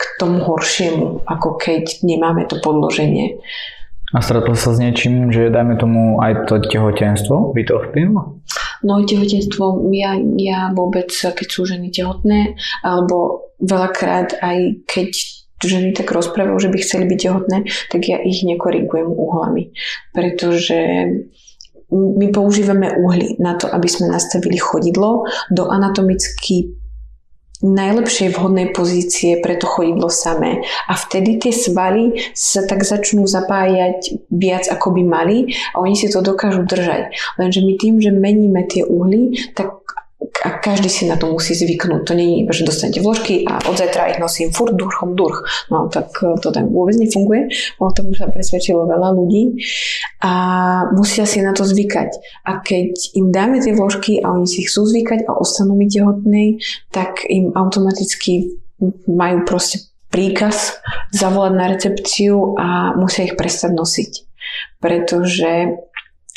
k tomu horšiemu, ako keď nemáme to podloženie. A stretol sa s niečím, že dajme tomu aj to tehotenstvo by to vplyvalo? No tehotenstvo ja, ja vôbec, keď sú ženy tehotné, alebo veľakrát aj keď ženy tak rozprávajú, že by chceli byť tehotné, tak ja ich nekorigujem uhlami. Pretože my používame uhly na to, aby sme nastavili chodidlo do anatomicky najlepšej vhodnej pozície pre to chodidlo samé. A vtedy tie svaly sa tak začnú zapájať viac ako by mali a oni si to dokážu držať. Lenže my tým, že meníme tie uhly, tak a každý si na to musí zvyknúť. To je iba, že dostanete vložky a od zajtra ich nosím furt durchom durch. No tak e, to tam vôbec nefunguje. O tom sa presvedčilo veľa ľudí a musia si na to zvykať. A keď im dáme tie vložky a oni si chcú zvykať a ostanú mi tehotnej, tak im automaticky majú proste príkaz zavolať na recepciu a musia ich prestať nosiť. Pretože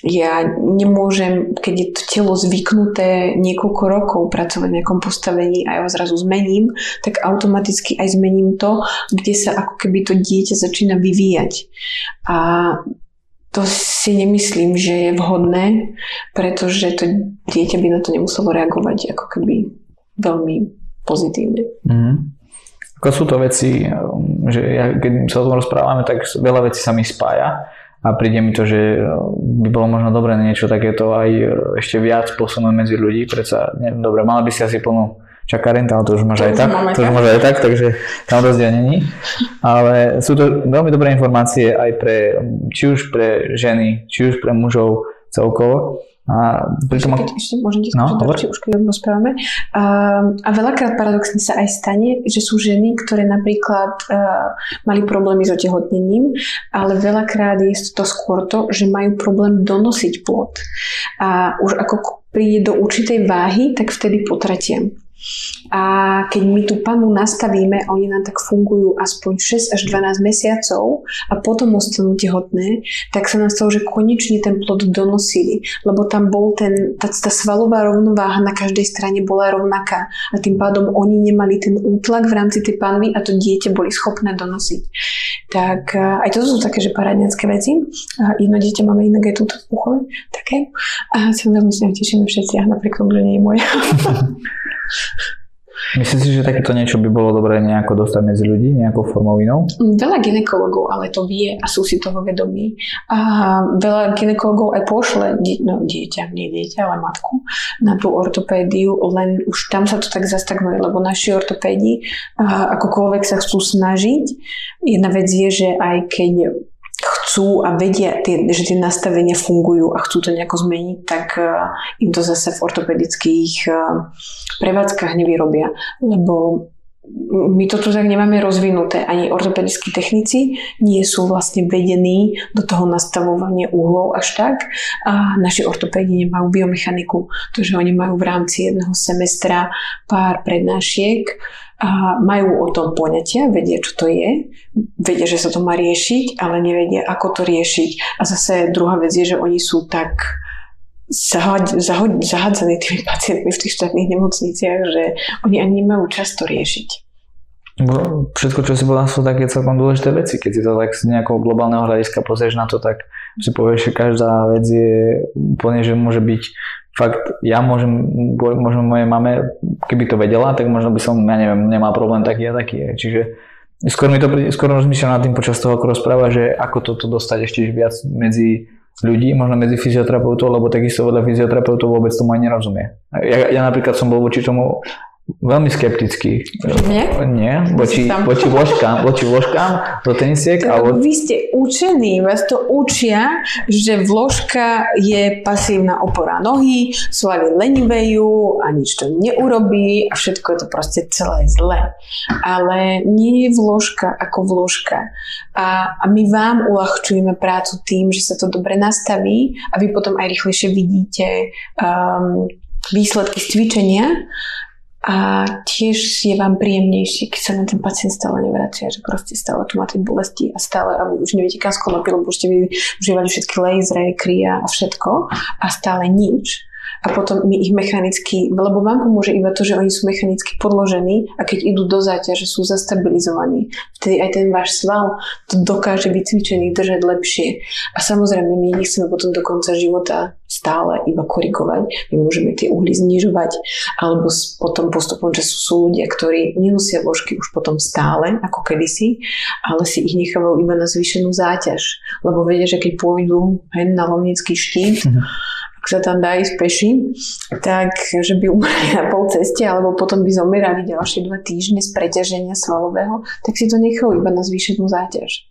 ja nemôžem, keď je to telo zvyknuté niekoľko rokov pracovať v nejakom postavení a ja ho zrazu zmením, tak automaticky aj zmením to, kde sa ako keby to dieťa začína vyvíjať. A to si nemyslím, že je vhodné, pretože to dieťa by na to nemuselo reagovať ako keby veľmi pozitívne. Mm. Ako sú to veci, že ja, keď sa o tom rozprávame, tak veľa vecí sa mi spája a príde mi to, že e, by bolo možno dobré niečo takéto aj e, ešte viac posunúť medzi ľudí, predsa, neviem, dobre, mala by si asi plnú čakaren, ale to už máš aj tak, to už máš aj tak, takže tam rozdiel není. Ale sú to veľmi dobré informácie aj pre, či už pre ženy, či už pre mužov celkovo. A pritom... Keď ešte môžem ti no, skočiť, už keď rozprávame. A, a veľakrát paradoxne sa aj stane, že sú ženy, ktoré napríklad uh, mali problémy s otehotnením, ale veľakrát je to skôr to, že majú problém donosiť plod. A už ako príde do určitej váhy, tak vtedy potratia. A keď my tú panu nastavíme, oni nám tak fungujú aspoň 6 až 12 mesiacov a potom ostanú tehotné, tak sa nám stalo, že konečne ten plod donosili, lebo tam bol ten, tá, tá svalová rovnováha na každej strane bola rovnaká a tým pádom oni nemali ten útlak v rámci tej panvy a to dieťa boli schopné donosiť. Tak aj to sú také, že parádňanské veci. A jedno dieťa máme inak aj túto v uchove, také. A sa veľmi s tešíme všetci, a napriek tomu, že nie je moje. <laughs> Myslíš si, že takéto niečo by bolo dobré nejako dostať medzi ľudí, nejakou formou inou? Veľa ginekologov ale to vie a sú si toho vedomí. A veľa ginekologov aj pošle no, dieťa, nie dieťa, ale matku na tú ortopédiu, len už tam sa to tak zastagnuje, lebo naši ortopédi akokoľvek sa chcú snažiť. Jedna vec je, že aj keď chcú a vedia, tie, že tie nastavenia fungujú a chcú to nejako zmeniť, tak uh, im to zase v ortopedických uh, prevádzkach nevyrobia, lebo my to tu tak nemáme rozvinuté. Ani ortopedickí technici nie sú vlastne vedení do toho nastavovania uhlov až tak. A naši ortopédi nemajú biomechaniku, pretože oni majú v rámci jedného semestra pár prednášiek a majú o tom poňatia, vedia, čo to je, vedia, že sa to má riešiť, ale nevedia, ako to riešiť. A zase druhá vec je, že oni sú tak zahádzaní tými <laughs> pacientmi v tých štátnych nemocniciach, že oni ani nemajú čas to riešiť. Bo všetko, čo si povedal, sú také celkom dôležité veci. Keď si to tak z nejakého globálneho hľadiska pozrieš na to, tak si povieš, že každá vec je úplne, že môže byť fakt, ja môžem, možno mojej mame, keby to vedela, tak možno by som, ja neviem, nemal problém taký a taký. Čiže skôr mi to, skôr rozmýšľam nad tým počas toho, ako rozpráva, že ako toto dostať ešte viac medzi ľudí, možno medzi fyzioterapeutov, lebo takisto veľa fyzioterapeutov vôbec tomu aj nerozumie. Ja, ja napríklad som bol voči tomu Veľmi skeptický. Nie? Nie, voči, voči vložkám, voči vložkám do tenisiek. Ale... Vy ste učení, vás to učia, že vložka je pasívna opora nohy, svaly lenivejú a nič to neurobí a všetko je to proste celé zlé. Ale nie je vložka ako vložka. A, a my vám uľahčujeme prácu tým, že sa to dobre nastaví a vy potom aj rýchlejšie vidíte um, výsledky z cvičenia a tiež je vám príjemnejší, keď sa na ten pacient stále nevracia, že proste stále tu má tie bolesti a stále a už neviete kam skonopy, lebo už ste využívali všetky lasery, kria a všetko a stále nič a potom my ich mechanicky, lebo vám pomôže iba to, že oni sú mechanicky podložení a keď idú do záťaže, sú zastabilizovaní. Vtedy aj ten váš sval to dokáže vycvičený držať lepšie. A samozrejme, my nechceme potom do konca života stále iba korigovať. My môžeme tie uhly znižovať, alebo potom postupom času sú ľudia, ktorí nenosia vložky už potom stále, ako kedysi, ale si ich nechávajú iba na zvýšenú záťaž. Lebo vedia, že keď pôjdu hen na lomnický štít, mm-hmm ak sa tam dá ísť peši, tak že by umreli na pol ceste, alebo potom by zomierali ďalšie dva týždne z preťaženia svalového, tak si to nechal iba na zvýšenú záťaž.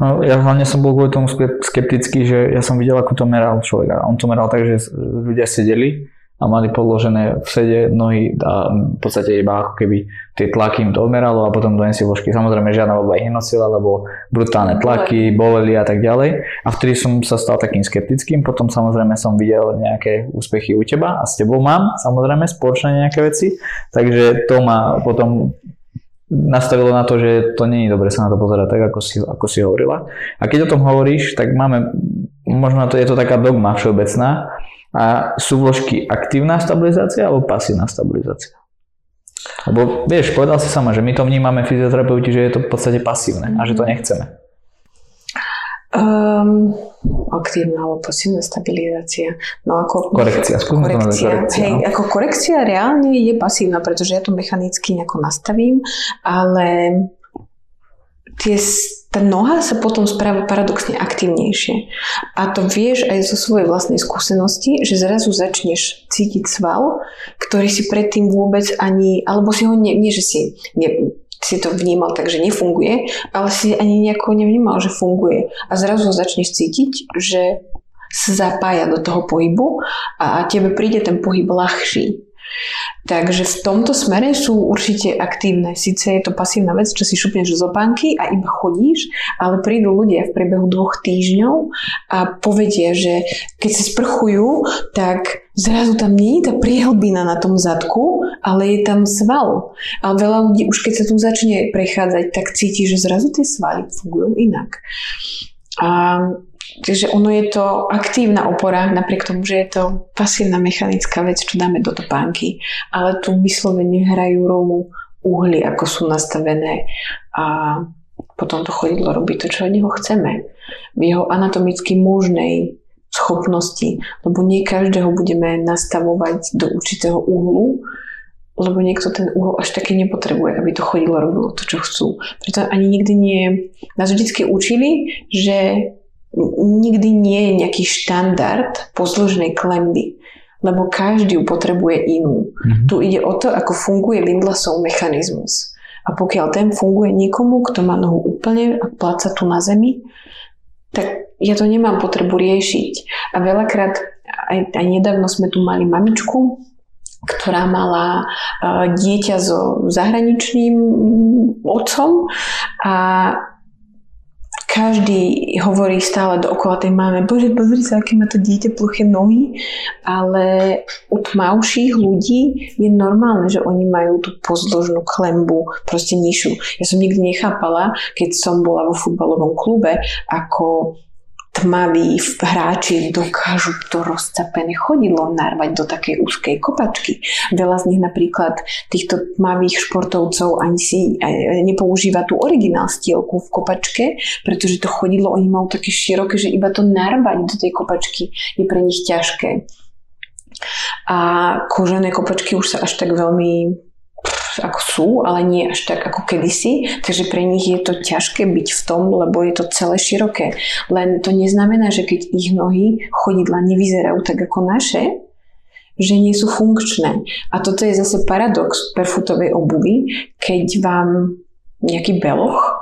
No, ja hlavne som bol kvôli tomu skeptický, že ja som videl, ako to meral človek. A on to meral tak, že ľudia sedeli a mali podložené v sede nohy a v podstate iba ako keby tie tlaky im to odmeralo a potom donesie vložky. Samozrejme žiadna voda ich nenosila, lebo brutálne tlaky, boleli a tak ďalej. A vtedy som sa stal takým skeptickým, potom samozrejme som videl nejaké úspechy u teba a s tebou mám samozrejme spoločné nejaké veci, takže to ma potom nastavilo na to, že to je dobre sa na to pozerať tak, ako si, ako si hovorila. A keď o tom hovoríš, tak máme, možno to je to taká dogma všeobecná, a sú vložky aktívna stabilizácia alebo pasívna stabilizácia? Lebo vieš, povedal si sama, že my to vnímame fyzioterapeuti, že je to v podstate pasívne a že to nechceme. Um, aktívna alebo pasívna stabilizácia. No ako, korekcia, skúsme korekcia. Korekcia, hej, no. ako korekcia reálne je pasívna, pretože ja to mechanicky nejako nastavím, ale tie tá noha sa potom správa paradoxne aktívnejšie. A to vieš aj zo svojej vlastnej skúsenosti, že zrazu začneš cítiť sval, ktorý si predtým vôbec ani, alebo si ho nie, nie že si ne, si to vnímal tak, že nefunguje, ale si ani nejako nevnímal, že funguje. A zrazu začneš cítiť, že sa zapája do toho pohybu a tebe príde ten pohyb ľahší. Takže v tomto smere sú určite aktívne. Sice je to pasívna vec, čo si šupneš z opánky a iba chodíš, ale prídu ľudia v priebehu dvoch týždňov a povedia, že keď sa sprchujú, tak zrazu tam nie je tá priehlbina na tom zadku, ale je tam sval. A veľa ľudí už keď sa tu začne prechádzať, tak cíti, že zrazu tie svaly fungujú inak. A Takže ono je to aktívna opora, napriek tomu, že je to pasívna mechanická vec, čo dáme do topánky. Ale tu vyslovene hrajú rolu uhly, ako sú nastavené a potom to chodidlo robí to, čo od neho chceme. V jeho anatomicky možnej schopnosti, lebo nie každého budeme nastavovať do určitého uhlu, lebo niekto ten uhol až taký nepotrebuje, aby to chodidlo robilo to, čo chcú. Preto ani nikdy nie... Nás vždy učili, že nikdy nie je nejaký štandard pozložnej klemby, lebo každý ju potrebuje inú. Mm-hmm. Tu ide o to, ako funguje Windlasov mechanizmus. A pokiaľ ten funguje niekomu, kto má nohu úplne a pláca tu na zemi, tak ja to nemám potrebu riešiť. A veľakrát, aj, aj nedávno sme tu mali mamičku, ktorá mala uh, dieťa so zahraničným otcom a každý hovorí stále dookola tej máme, bože, pozri sa, aké má to dieťa ploché nohy, ale u tmavších ľudí je normálne, že oni majú tú pozdĺžnú klembu, proste nižšiu. Ja som nikdy nechápala, keď som bola vo futbalovom klube, ako tmaví hráči dokážu to rozcapené chodidlo narvať do takej úzkej kopačky. Veľa z nich napríklad týchto tmavých športovcov ani si nepoužíva tú originál stielku v kopačke, pretože to chodidlo oni majú také široké, že iba to narvať do tej kopačky je pre nich ťažké. A kožené kopačky už sa až tak veľmi ako sú, ale nie až tak ako kedysi, takže pre nich je to ťažké byť v tom, lebo je to celé široké. Len to neznamená, že keď ich nohy chodidla nevyzerajú tak ako naše, že nie sú funkčné. A toto je zase paradox perfootovej obuvy, keď vám nejaký beloch,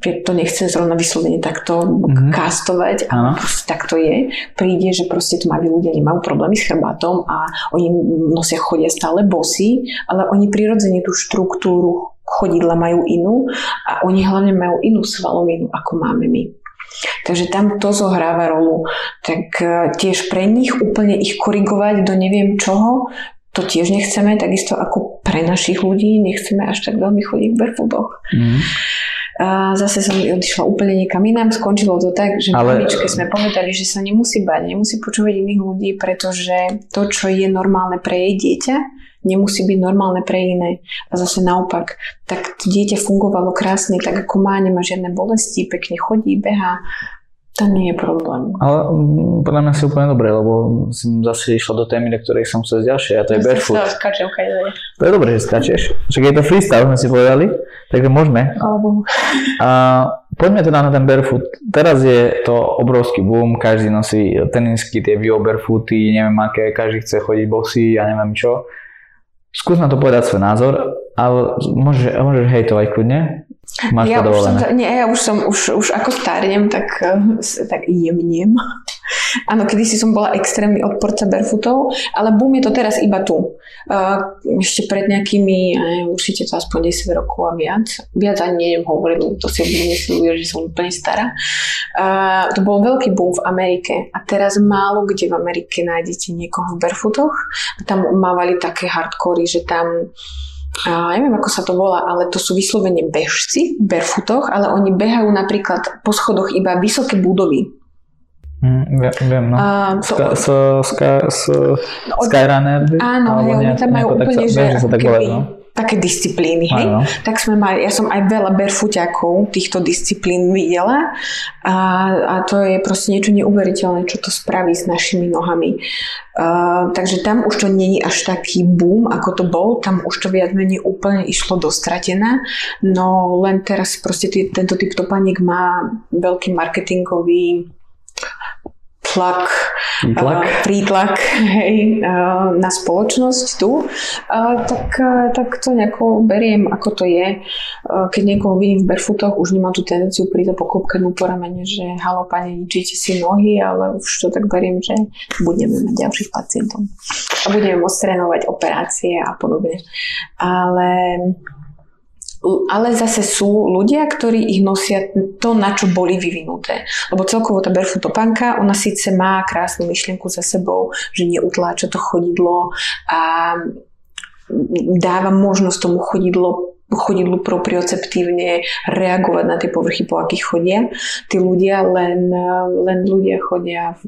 to nechcem zrovna vyslovene takto mm-hmm. kastovať, ale proste takto je. Príde, že proste tmaví ľudia nemajú problémy s chrbátom a oni nosia, chodia stále bosy, ale oni prirodzene tú štruktúru chodidla majú inú a oni hlavne majú inú svalovinu, ako máme my. Takže tam to zohráva rolu. Tak e, tiež pre nich úplne ich korigovať do neviem čoho, to tiež nechceme, takisto ako pre našich ľudí nechceme až tak veľmi chodiť v barefootoch. Mm. A zase som odišla úplne niekam inám, skončilo to tak, že Ale... mamičke sme povedali, že sa nemusí bať, nemusí počúvať iných ľudí, pretože to, čo je normálne pre jej dieťa, nemusí byť normálne pre iné. A zase naopak, tak dieťa fungovalo krásne, tak ako má, nemá žiadne bolesti, pekne chodí, beha, to nie je problém. Ale mm, podľa mňa si úplne dobre, lebo som zase išla do témy, do ktorej som chcel ďalšie a to je barefoot. Skáčem, to je dobré, že skáčeš. Však je to freestyle, sme si povedali, takže môžeme. Alebo. A poďme teda na ten barefoot. Teraz je to obrovský boom, každý nosí tenisky, tie bio barefooty, neviem aké, každý chce chodiť bosy a neviem čo. Skús na to povedať svoj názor, ale môžeš, môžeš hejtovať kľudne. Máš ja to už som, nie, ja už som, už, už ako starnem, tak, eh, tak jemnem. <laughs> Áno, kedysi som bola extrémny odporca barefootov, ale boom je to teraz iba tu. Eh, ešte pred nejakými, neviem, určite to aspoň 10 rokov a viac. Viac ani neviem hovoriť, to si myslím, že som úplne stará. Uh, to bol veľký boom v Amerike a teraz málo kde v Amerike nájdete niekoho v barefootoch. Tam mávali také hardcory, že tam a neviem, ako sa to volá, ale to sú vyslovene bežci v barefootoch, ale oni behajú napríklad po schodoch iba vysoké budovy. Mm, viem, no. Uh, to, ska, so, ska, so, Skyrunner? Áno, hej, oni tam majú úplne, sa, že, že sa tak keby, no také disciplíny, hej? Ano. Tak sme mali, ja som aj veľa berfuťakov týchto disciplín videla a, a to je proste niečo neuveriteľné, čo to spraví s našimi nohami. Uh, takže tam už to není až taký boom, ako to bol, tam už to viac menej úplne išlo dostratená, no len teraz proste tý, tento typ topaniek má veľký marketingový tlak, Prítlak? uh, prítlak hej, uh, na spoločnosť tu, tak, uh, tak to nejako beriem, ako to je. Keď niekoho vidím v barefootoch, už nemám tú tendenciu prísť a poklopkať mu po ramene, že halo pane, ničíte si nohy, ale už to tak beriem, že budeme mať ďalších pacientov a budeme môcť trénovať operácie a podobne. Ale ale zase sú ľudia, ktorí ich nosia to, na čo boli vyvinuté. Lebo celkovo tá barefoot topánka, ona síce má krásnu myšlienku za sebou, že neutláča to chodidlo a dáva možnosť tomu chodidlo chodidlu proprioceptívne reagovať na tie povrchy, po akých chodia. Tí ľudia len, len ľudia chodia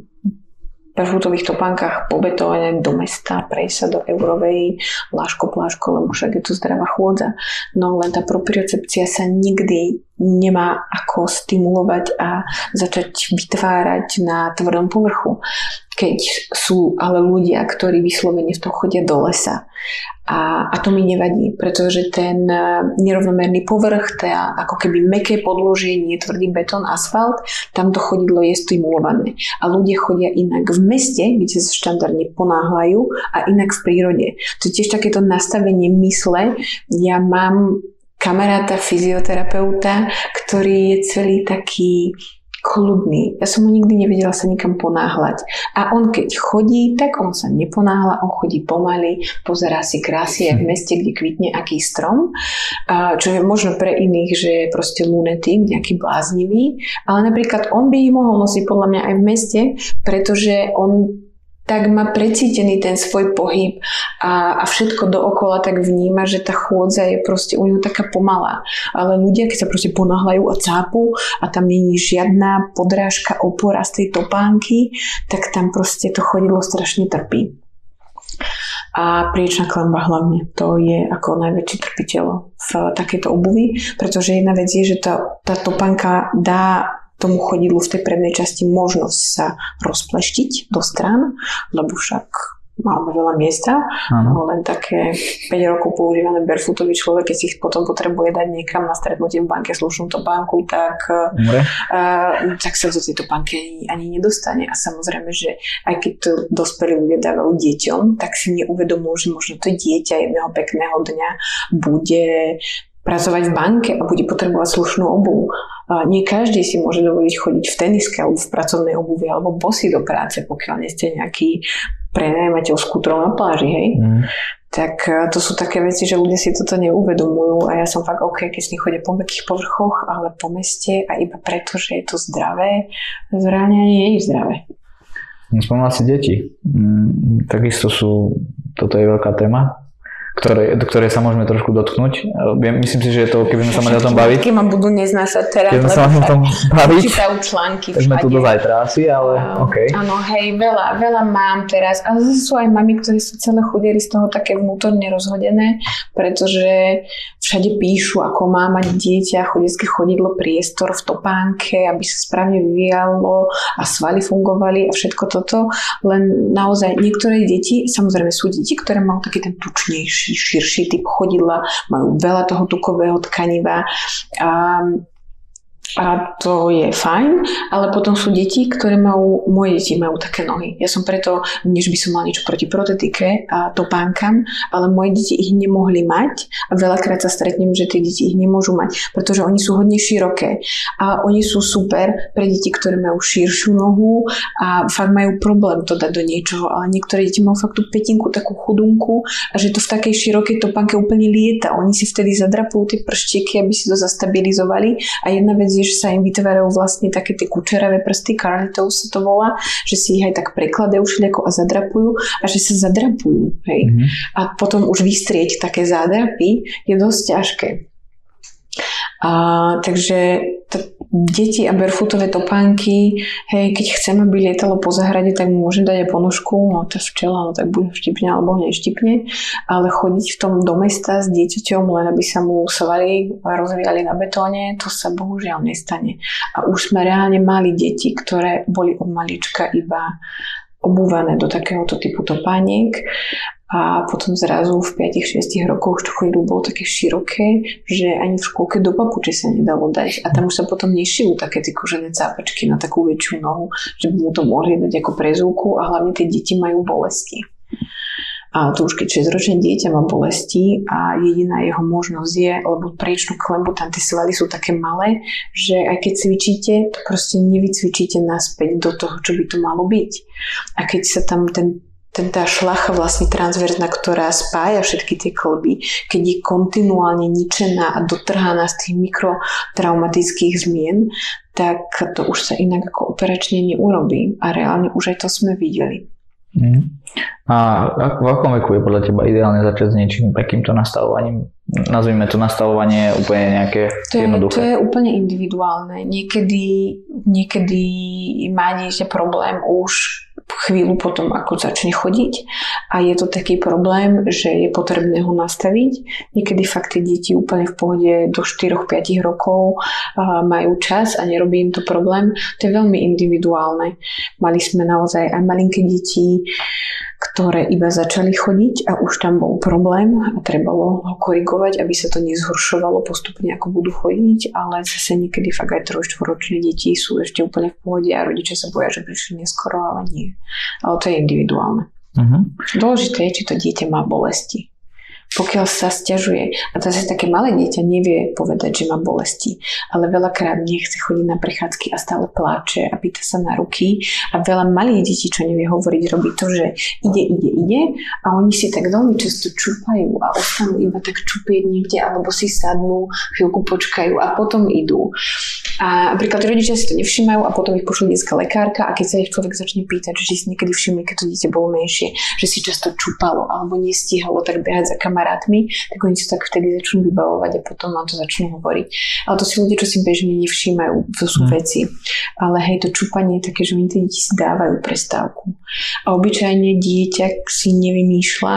barefootových topánkach po betóne do mesta, prejsť sa do eurovej, láško pláško, lebo však je tu zdravá chôdza. No len tá propriocepcia sa nikdy nemá ako stimulovať a začať vytvárať na tvrdom povrchu. Keď sú ale ľudia, ktorí vyslovene v tom chodia do lesa a, a to mi nevadí, pretože ten e, nerovnomerný povrch, tá ako keby meké podložie, nie tvrdý betón, asfalt, tam to chodidlo je stimulované. A ľudia chodia inak v meste, kde sa štandardne ponáhľajú a inak v prírode. To je tiež takéto nastavenie mysle. Ja mám kamaráta fyzioterapeuta, ktorý je celý taký kľudný. Ja som mu nikdy nevedela sa nikam ponáhľať. A on keď chodí, tak on sa neponáhľa, on chodí pomaly, pozerá si krásy v meste, kde kvitne aký strom, čo je možno pre iných, že je proste lunetik, nejaký bláznivý, ale napríklad on by ich mohol nosiť podľa mňa aj v meste, pretože on tak má precítený ten svoj pohyb a, a všetko dookola tak vníma, že tá chôdza je proste u neho taká pomalá. Ale ľudia, keď sa proste ponáhľajú a cápu a tam není žiadna podrážka, opora z tej topánky, tak tam proste to chodidlo strašne trpí. A priečná klemba hlavne, to je ako najväčší trpiteľ v takejto obuvi, pretože jedna vec je, že tá, tá topánka dá tomu chodidlu v tej prednej časti možnosť sa rozpleštiť do strán, lebo však máme veľa miesta, ano. len také 5 rokov používané barefootový človek, keď si ich potom potrebuje dať niekam na stretnutie v banke, slušnú to banku, tak, uh, tak sa do tejto banky ani, ani nedostane. A samozrejme, že aj keď to dospelí ľudia dávajú deťom, tak si neuvedomujú, že možno to dieťa jedného pekného dňa bude pracovať v banke a bude potrebovať slušnú obu. Nie každý si môže dovoliť chodiť v teniske alebo v pracovnej obuvi alebo bosy do práce, pokiaľ nie ste nejaký prenajmateľ skútrov na pláži, hej. Mm. Tak e, to sú také veci, že ľudia si toto neuvedomujú a ja som fakt OK, keď s nich chodia po mekých povrchoch, ale po meste a iba preto, že je to zdravé, zrania nie je zdravé. Spomínala si deti. Mm, takisto sú, toto je veľká téma, ktoré, do ktorej sa môžeme trošku dotknúť. Myslím si, že je to, keby sme sa mali o tom baviť. Keď ma budú neznášať teraz, keď sa mali o tom baviť. Čítajú články všade. Sme tu do zajtra asi, ale uh, OK. Áno, hej, veľa, veľa mám teraz. A zase sú aj mami, ktorí sú celé chudeli z toho také vnútorne rozhodené, pretože všade píšu, ako má mať dieťa, chodecké chodidlo, priestor v topánke, aby sa správne vyvíjalo a svaly fungovali a všetko toto. Len naozaj niektoré deti, samozrejme sú deti, ktoré majú taký ten tučnejší širší typ chodidla, majú veľa toho tukového tkaniva. A a to je fajn, ale potom sú deti, ktoré majú, moje deti majú také nohy. Ja som preto, než by som mal niečo proti protetike a topánkam, ale moje deti ich nemohli mať a veľakrát sa stretnem, že tie deti ich nemôžu mať, pretože oni sú hodne široké a oni sú super pre deti, ktoré majú širšiu nohu a fakt majú problém to dať do niečoho, ale niektoré deti majú fakt tú petinku, takú chudunku a že to v takej širokej topánke úplne lieta. Oni si vtedy zadrapujú tie prštieky, aby si to zastabilizovali a jedna vec je, že sa im vytvárajú vlastne také tie kučeravé prsty, carny sa to volá, že si ich aj tak prekladajú všelijako a zadrapujú a že sa zadrapujú. Hej? Mm-hmm. A potom už vystrieť také zádrapy je dosť ťažké. A, takže t- deti a barefootové topánky, hej, keď chcem, aby lietalo po zahrade, tak mu môžem dať aj ponožku, no to včela, no tak buď štipne alebo neštipne, ale chodiť v tom do mesta s dieťaťom, len aby sa mu svaly rozvíjali na betóne, to sa bohužiaľ nestane. A už sme reálne mali deti, ktoré boli od malička iba obúvané do takéhoto typu topániek a potom zrazu v 5-6 rokoch to chodidlo bolo také široké, že ani v škôlke do papuče sa nedalo dať. A tam už sa potom nešijú také tie kožené cápačky na takú väčšiu nohu, že by mu to mohli dať ako prezúku a hlavne tie deti majú bolesti. A to už keď 6-ročné dieťa má bolesti a jediná jeho možnosť je, lebo priečnú klembu, tam tie svaly sú také malé, že aj keď cvičíte, to proste nevycvičíte naspäť do toho, čo by to malo byť. A keď sa tam ten ten tá šlacha vlastne transverzná, ktorá spája všetky tie klby, keď je kontinuálne ničená a dotrhaná z tých mikrotraumatických zmien, tak to už sa inak ako operačne neurobí. A reálne už aj to sme videli. Mm. A v akom veku je podľa teba ideálne začať s niečím takýmto nastavovaním? Nazvime to nastavovanie úplne nejaké to je, jednoduché. To je úplne individuálne. Niekedy, niekedy má dieťa problém už chvíľu potom, ako začne chodiť a je to taký problém, že je potrebné ho nastaviť. Niekedy fakt tie deti úplne v pohode do 4-5 rokov majú čas a nerobí im to problém. To je veľmi individuálne. Mali sme naozaj aj malinké deti, ktoré iba začali chodiť a už tam bol problém a trebalo ho korigovať, aby sa to nezhoršovalo postupne, ako budú chodiť, ale zase niekedy fakt aj trojštvoročné deti sú ešte úplne v pohode a rodičia sa boja, že prišli neskoro, ale nie. Ale to je individuálne. Uh-huh. Dôležité je, či to dieťa má bolesti pokiaľ sa stiažuje. A to zase také malé dieťa nevie povedať, že má bolesti, ale veľakrát nechce chodiť na prechádzky a stále pláče a pýta sa na ruky a veľa malých detí, čo nevie hovoriť, robí to, že ide, ide, ide a oni si tak veľmi často čupajú a ostanú iba tak čupieť niekde alebo si sadnú, chvíľku počkajú a potom idú. A napríklad rodičia si to nevšímajú a potom ich pošli detská lekárka a keď sa ich človek začne pýtať, že si niekedy všimli, keď to dieťa bolo menšie, že si často čupalo alebo nestíhalo tak behať za kamarátmi, tak oni sa tak vtedy začnú vybavovať a potom vám to začnú hovoriť. Ale to si ľudia, čo si bežne nevšímajú, to sú hmm. veci. Ale hej, to čupanie je také, že oni tie deti si dávajú prestávku. A obyčajne dieťa si nevymýšľa,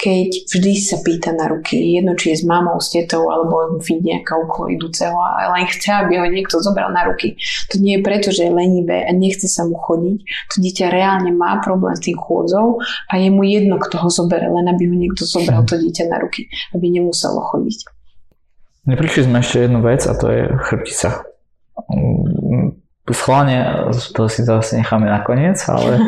keď vždy sa pýta na ruky. Jedno, či je s mamou, s tetou, alebo vidí nejaká okolo idúceho, ale len chce, aby ho niekto to zobral na ruky. To nie je preto, že je lenivé a nechce sa mu chodiť. To dieťa reálne má problém s tým chôdzou a je mu jedno, kto ho zobere, len aby ho niekto zobral to dieťa na ruky, aby nemuselo chodiť. Neprišli sme ešte jednu vec a to je chrbtica. Schválne to si zase necháme nakoniec, ale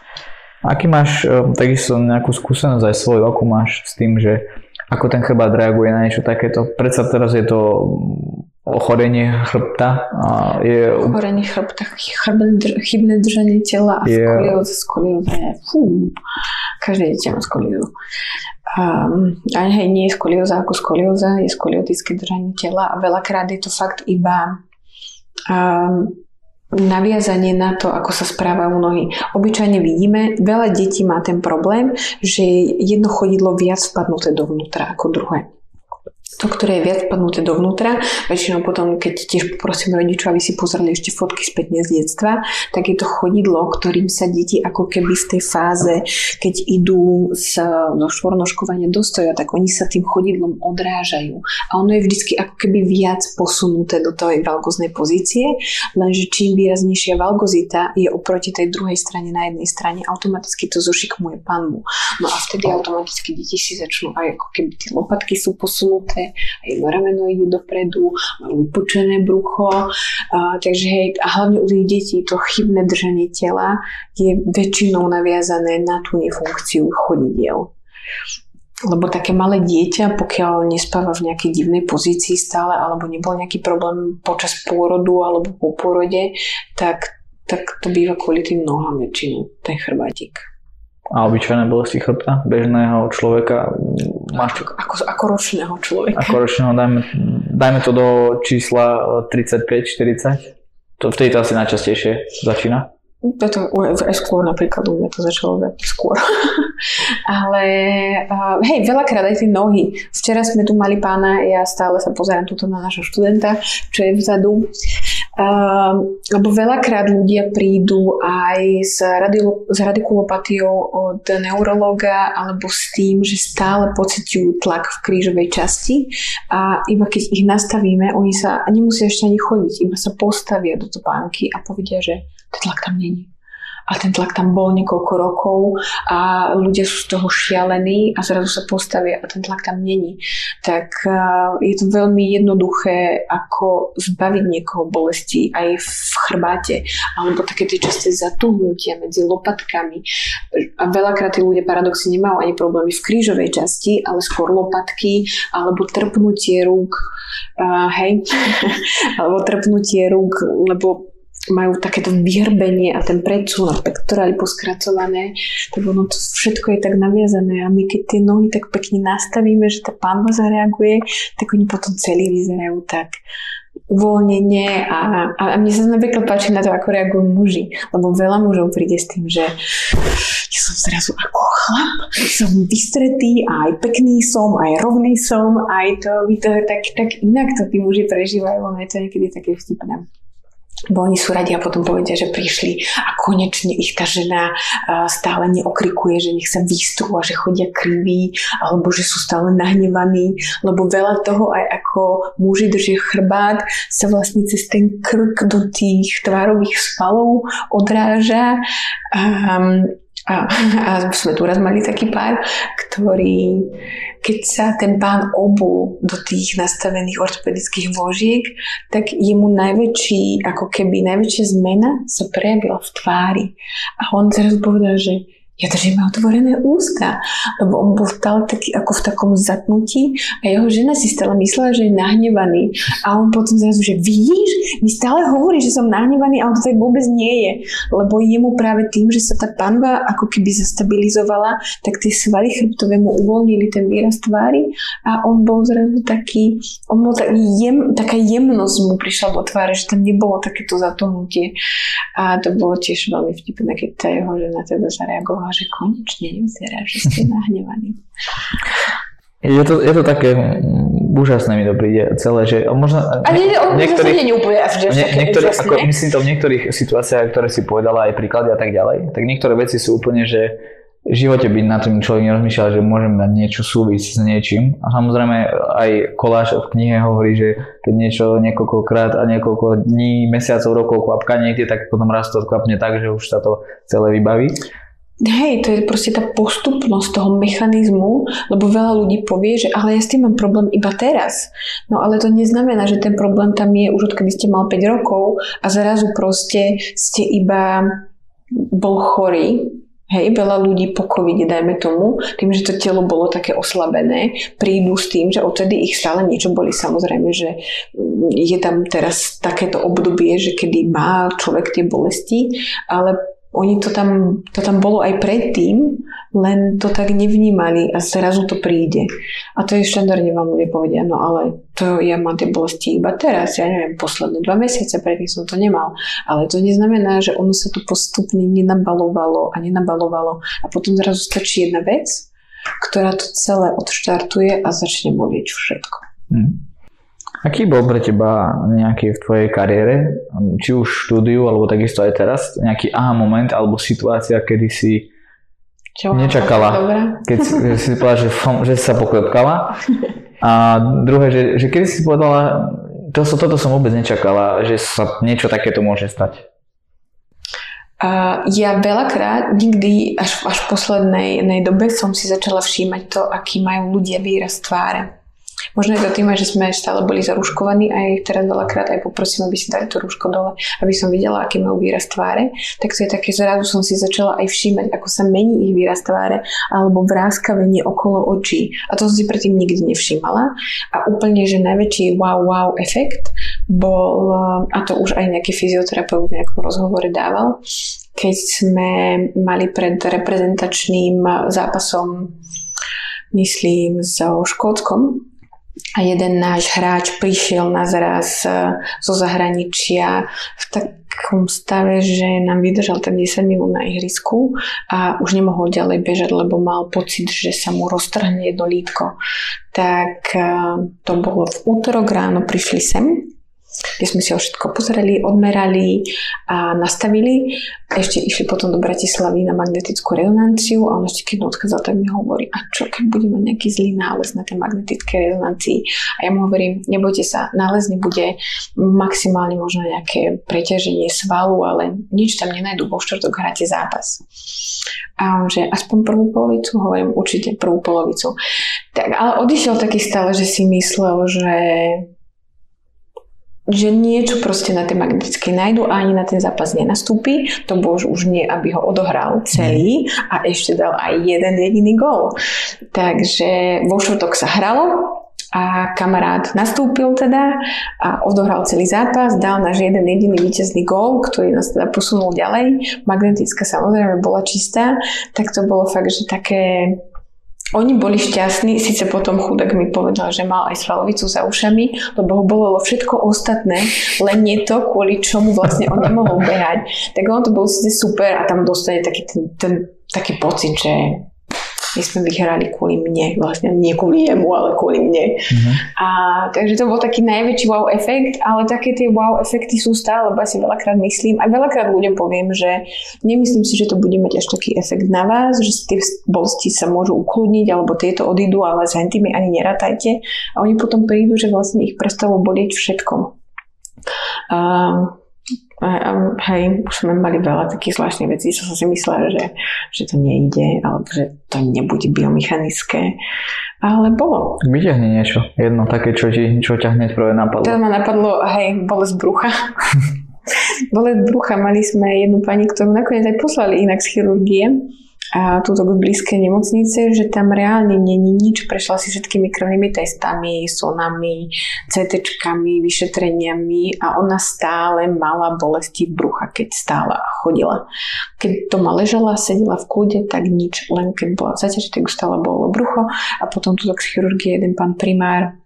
<laughs> aký máš eh, takisto nejakú skúsenosť aj svoju, akú máš s tým, že ako ten chrbát reaguje na niečo takéto. Predsa teraz je to ochorenie chrbta. A je... Ochorenie chrbta, chybné držanie tela a je... skolióza. Skolióza je, fú, každé dieťa má skoliózu. Um, a hej, nie je skolióza ako skolióza, je skoliotické držanie tela a veľakrát je to fakt iba um, naviazanie na to, ako sa správajú nohy. Obyčajne vidíme, veľa detí má ten problém, že jedno chodidlo viac vpadnuté dovnútra ako druhé to, ktoré je viac padnuté dovnútra. Väčšinou potom, keď tiež poprosím rodičov, aby si pozreli ešte fotky spätne z detstva, tak je to chodidlo, ktorým sa deti ako keby v tej fáze, keď idú z, zo štvornoškovania do stoja, tak oni sa tým chodidlom odrážajú. A ono je vždycky ako keby viac posunuté do tej valgoznej pozície, lenže čím výraznejšia valgozita je oproti tej druhej strane na jednej strane, automaticky to zošikmuje panvu. No a vtedy automaticky deti si začnú aj ako keby tie lopatky sú posunuté, a jedno rameno ide dopredu, majú vypučené brucho, a, takže hej, a hlavne u tých detí to chybné držanie tela je väčšinou naviazané na tú nefunkciu chodidiel. Lebo také malé dieťa, pokiaľ nespáva v nejakej divnej pozícii stále, alebo nebol nejaký problém počas pôrodu alebo po pôrode, tak, tak to býva kvôli tým nohám väčšinou, ten chrbátik. A obyčajné bolesti chrbta bežného človeka máš... Ako, ako ročného človeka. Ako ročného, dajme, dajme to do čísla 35-40. To, vtedy to asi najčastejšie začína. Toto aj skôr napríklad u mňa to začalo veľmi skôr. <laughs> Ale uh, hej, veľakrát aj tie nohy. Včera sme tu mali pána, ja stále sa pozerám tuto na našho študenta, čo je vzadu. Uh, lebo veľakrát ľudia prídu aj s, radio, s radikulopatiou od neurologa alebo s tým, že stále pociťujú tlak v krížovej časti a iba keď ich nastavíme, oni sa nemusia ešte ani chodiť, iba sa postavia do topánky a povedia, že ten tlak tam není. A ten tlak tam bol niekoľko rokov a ľudia sú z toho šialení a zrazu sa postavia a ten tlak tam není. Tak je to veľmi jednoduché, ako zbaviť niekoho bolesti aj v chrbáte, alebo také tie časté zatuhnutia medzi lopatkami. A veľakrát tí ľudia paradoxne nemajú ani problémy v krížovej časti, ale skôr lopatky, alebo trpnutie rúk, uh, hej, <laughs> alebo trpnutie rúk, lebo majú takéto vyhrbenie a ten predsun a pektorály poskracované, tak ono to všetko je tak naviazané a my keď tie nohy tak pekne nastavíme, že tá pánva zareaguje, tak oni potom celý vyzerajú tak uvoľnenie a, a, a mne sa napríklad páči na to, ako reagujú muži, lebo veľa mužov príde s tým, že ja som zrazu ako chlap, som vystretý a aj pekný som, aj rovný som, aj to, to tak, tak inak to tí muži prežívajú, ono je to niekedy také vtipné bo oni sú radi a potom povedia, že prišli a konečne ich tá žena stále neokrikuje, že nech sa vystrú a že chodia kriví alebo že sú stále nahnevaní, lebo veľa toho aj ako muži držia chrbát sa vlastne cez ten krk do tých tvárových spalov odráža. Um, a, a sme tu raz mali taký pár, ktorý, keď sa ten pán obul do tých nastavených ortopedických vožiek, tak jemu najväčší, ako keby najväčšia zmena sa prejavila v tvári. A on zrazu povedal, že ja držím otvorené ústa, lebo on bol stále taký ako v takom zatnutí a jeho žena si stále myslela, že je nahnevaný. A on potom zrazu, že vidíš, mi stále hovorí, že som nahnevaný a on to tak vôbec nie je. Lebo jemu práve tým, že sa tá panva ako keby zastabilizovala, tak tie svaly chrbtové mu uvoľnili ten výraz tvári a on bol zrazu taký, on bol taký jem, taká jemnosť mu prišla vo tváre, že tam nebolo takéto zatohnutie. A to bolo tiež veľmi vtipné, keď tá jeho žena teda zareagovala povedala, že konečne nevyzerá, že ste nahnevaní. Je to, je to také úžasné mi to príde celé, že možno... A nie, on niektorých, nie je úplne že ne, niektorý, ako myslím to v niektorých situáciách, ktoré si povedala aj príklady a tak ďalej, tak niektoré veci sú úplne, že v živote by na tým človek nerozmýšľal, že môžem dať niečo súvisť s niečím. A samozrejme aj koláš v knihe hovorí, že keď niečo niekoľkokrát a niekoľko dní, mesiacov, rokov kvapka niekde, tak potom raz to kvapne tak, že už sa to celé vybaví. Hej, to je proste tá postupnosť toho mechanizmu, lebo veľa ľudí povie, že ale ja s tým mám problém iba teraz. No ale to neznamená, že ten problém tam je už odkedy ste mal 5 rokov a zrazu proste ste iba bol chorý, Hej, veľa ľudí po covide, dajme tomu, tým, že to telo bolo také oslabené, prídu s tým, že odtedy ich stále niečo boli. Samozrejme, že je tam teraz takéto obdobie, že kedy má človek tie bolesti, ale oni to tam, to tam bolo aj predtým, len to tak nevnímali a zrazu to príde. A to je štandardne vám ľudia povedia, no ale to ja mám tie bolesti iba teraz, ja neviem, posledné dva mesiace, predtým som to nemal. Ale to neznamená, že ono sa tu postupne nenabalovalo a nenabalovalo a potom zrazu stačí jedna vec, ktorá to celé odštartuje a začne bolieť všetko. Hmm. Aký bol pre teba nejaký v tvojej kariére, či už štúdiu, alebo takisto aj teraz, nejaký aha moment alebo situácia, kedy si Čo nečakala, keď si, si povedala, že, že sa poklepkala. A druhé, že, že kedy si povedala, to, toto som vôbec nečakala, že sa niečo takéto môže stať. Uh, ja veľakrát, nikdy až, až v poslednej dobe som si začala všímať to, aký majú ľudia výraz tváre. Možno je to tým, že sme stále boli zaruškovaní a ich teraz veľakrát aj poprosím, aby si dali to rúško dole, aby som videla, aký majú výraz tváre. Tak to je také, zrazu som si začala aj všímať, ako sa mení ich výraz tváre alebo vráskavenie okolo očí. A to som si predtým nikdy nevšímala. A úplne, že najväčší wow wow efekt bol, a to už aj nejaký fyzioterapeut v nejakom rozhovore dával, keď sme mali pred reprezentačným zápasom myslím, so Škótskom, a jeden náš hráč prišiel na zraz e, zo zahraničia v takom stave, že nám vydržal tak 10 minút na ihrisku a už nemohol ďalej bežať, lebo mal pocit, že sa mu roztrhne jedno lítko. Tak e, to bolo v útorok ráno, prišli sem kde sme si ho všetko pozreli, odmerali a nastavili. Ešte išli potom do Bratislavy na magnetickú rezonanciu a on ešte keď odchádzal, tak mi hovorí, a čo keď bude mať nejaký zlý nález na tej magnetickej rezonancii. A ja mu hovorím, nebojte sa, nález nebude maximálne možno nejaké preťaženie svalu, ale nič tam nenajdu, vo štvrtok hráte zápas. A on, že aspoň prvú polovicu, hovorím určite prvú polovicu. Tak, ale odišiel taký stále, že si myslel, že že niečo proste na tej magnetickej nájdu a ani na ten zápas nenastúpi. To bolo už nie, aby ho odohral celý a ešte dal aj jeden jediný gól. Takže vo štvrtok sa hralo a kamarát nastúpil teda a odohral celý zápas, dal náš jeden jediný víťazný gól, ktorý nás teda posunul ďalej. Magnetická samozrejme bola čistá, tak to bolo fakt, že také oni boli šťastní, síce potom chudák mi povedal, že mal aj svalovicu za ušami, lebo ho bolo všetko ostatné, len nie to, kvôli čomu vlastne on nemohol behať. Tak on to bol síce super a tam dostane taký, ten, ten, taký pocit, že my sme vyhrali kvôli mne, vlastne nie kvôli jemu, ale kvôli mne. Uh-huh. A, takže to bol taký najväčší wow efekt, ale také tie wow efekty sú stále, lebo ja si veľakrát myslím, a veľakrát ľuďom poviem, že nemyslím si, že to bude mať až taký efekt na vás, že tie bolesti sa môžu ukludniť, alebo tieto odídu, ale s hentými ani nerátajte. A oni potom prídu, že vlastne ich prestalo bolieť všetko. Uh, hej, už sme mali veľa takých zvláštnych vecí, čo som si myslela, že, že to nejde, alebo že to nebude biomechanické. Ale bolo. Vyťahni niečo, jedno také, čo, ti, čo ťa hneď prvé napadlo. Teraz ma napadlo, hej, bolesť brucha. <laughs> bolesť brucha, mali sme jednu pani, ktorú nakoniec aj poslali inak z chirurgie a túto blízkej nemocnice, že tam reálne není nič. Prešla si všetkými krvnými testami, sonami, CT, vyšetreniami a ona stále mala bolesti v brucha, keď stála a chodila. Keď doma ležala, sedela v kľude, tak nič, len keď bola v zaťaži, tak stále bolo brucho a potom tu z chirurgie jeden pán primár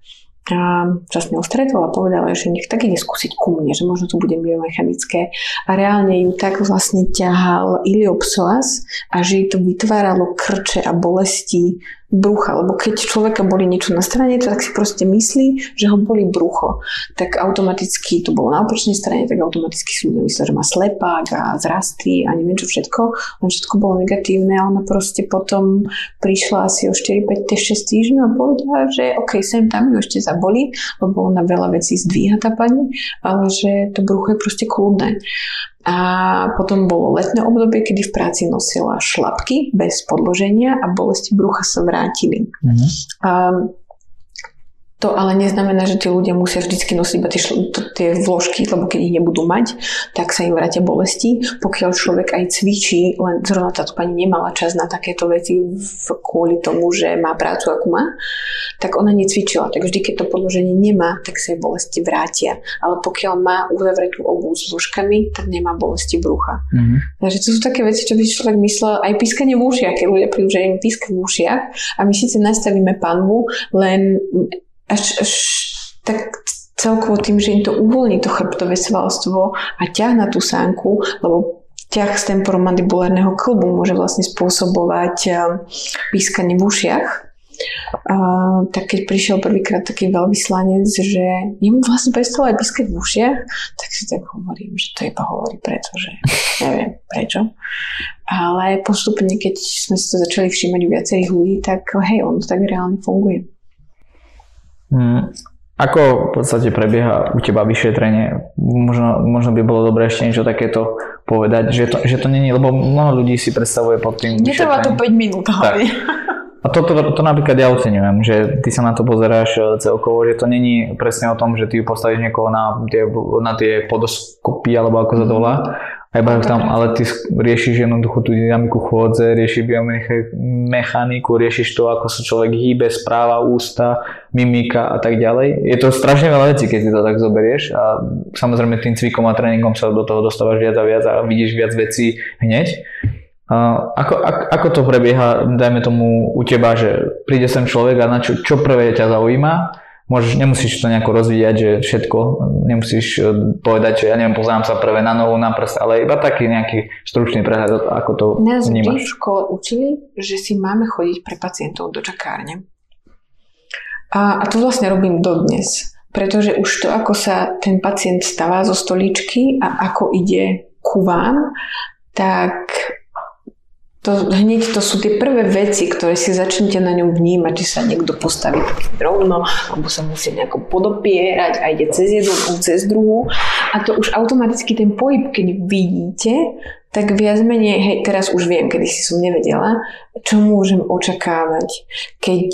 a sa s ňou stretol a povedal, že nech tak ide skúsiť ku mne, že možno to bude biomechanické. A reálne ju tak vlastne ťahal iliopsoas a že jej to vytváralo krče a bolesti brucha, lebo keď človeka boli niečo na strane, tak si proste myslí, že ho boli brucho. Tak automaticky to bolo na opačnej strane, tak automaticky si ľudia mysleli, že má slepák a zrasty a neviem čo všetko. Len všetko bolo negatívne a ona proste potom prišla asi o 4-5 6 týždňov a povedala, že OK, sem tam ju ešte zaboli, lebo ona veľa vecí zdvíha tá pani, ale že to brucho je proste kľudné. A potom bolo letné obdobie, kedy v práci nosila šlapky bez podloženia a bolesti brucha sa vrátili. Mm-hmm. A to ale neznamená, že tí ľudia musia vždy nosiť iba tie, tie vložky, lebo keď ich nebudú mať, tak sa im vrátia bolesti. Pokiaľ človek aj cvičí, len zrovna táto pani nemala čas na takéto veci kvôli tomu, že má prácu, akú má, tak ona necvičila. Tak vždy, keď to podloženie nemá, tak sa jej bolesti vrátia. Ale pokiaľ má uzavretú obu s vložkami, tak nemá bolesti brucha. Mm-hmm. Takže to sú také veci, čo by človek myslel, aj pískanie v ušiach, keď ľudia prídu, že im píska v ušiach a my síce nastavíme panvu, len až, až tak celkovo tým, že im to uvoľní to chrbtové svalstvo a ťah na tú sánku, lebo ťah z temporomandibulárneho klubu môže vlastne spôsobovať eh, pískanie v ušiach. Uh, tak keď prišiel prvýkrát taký veľvyslanec, že jemu vlastne prestalo aj pískať v ušiach, tak si tak hovorím, že to iba hovorí preto, že <laughs> neviem prečo. Ale postupne, keď sme si to začali všímať u viacerých ľudí, tak hej, on to tak reálne funguje. Hmm. Ako v podstate prebieha u teba vyšetrenie? Možno, možno by bolo dobré ešte niečo takéto povedať, že to, že to není, lebo mnoho ľudí si predstavuje pod tým Netrvá to 5 minút, tak. A to, to, to napríklad ja oceňujem, že ty sa na to pozeráš e, celkovo, že to není presne o tom, že ty postavíš niekoho na tie, na tie podoskopy, alebo ako sa to volá, aj no, tam, ale ty riešiš jednoducho tú dynamiku chôdze, riešiš biomechaniku, riešiš to, ako sa človek hýbe, správa, ústa, mimika a tak ďalej. Je to strašne veľa vecí, keď si to tak zoberieš a samozrejme tým cvikom a tréningom sa do toho dostávaš viac a viac a vidíš viac vecí hneď. Uh, ako, ako, ako to prebieha, dajme tomu u teba, že príde sem človek a na čo, čo prvé ťa zaujíma, môžeš, nemusíš to nejako rozvíjať, že všetko, nemusíš e, povedať, že ja neviem, pozerám sa prvé na novu, na prst, ale iba taký nejaký stručný prehľad, ako to Nás vnímaš. Nás v škole učili, že si máme chodiť pre pacientov do čakárne. A, a to vlastne robím dodnes. pretože už to, ako sa ten pacient stáva zo stoličky a ako ide ku vám, tak to, hneď to sú tie prvé veci, ktoré si začnete na ňom vnímať, či sa niekto postaví rovno, alebo sa musí nejako podopierať a ide cez jednu, cez druhú. A to už automaticky ten pohyb, keď vidíte, tak viac menej, hej, teraz už viem, kedy si som nevedela, čo môžem očakávať, keď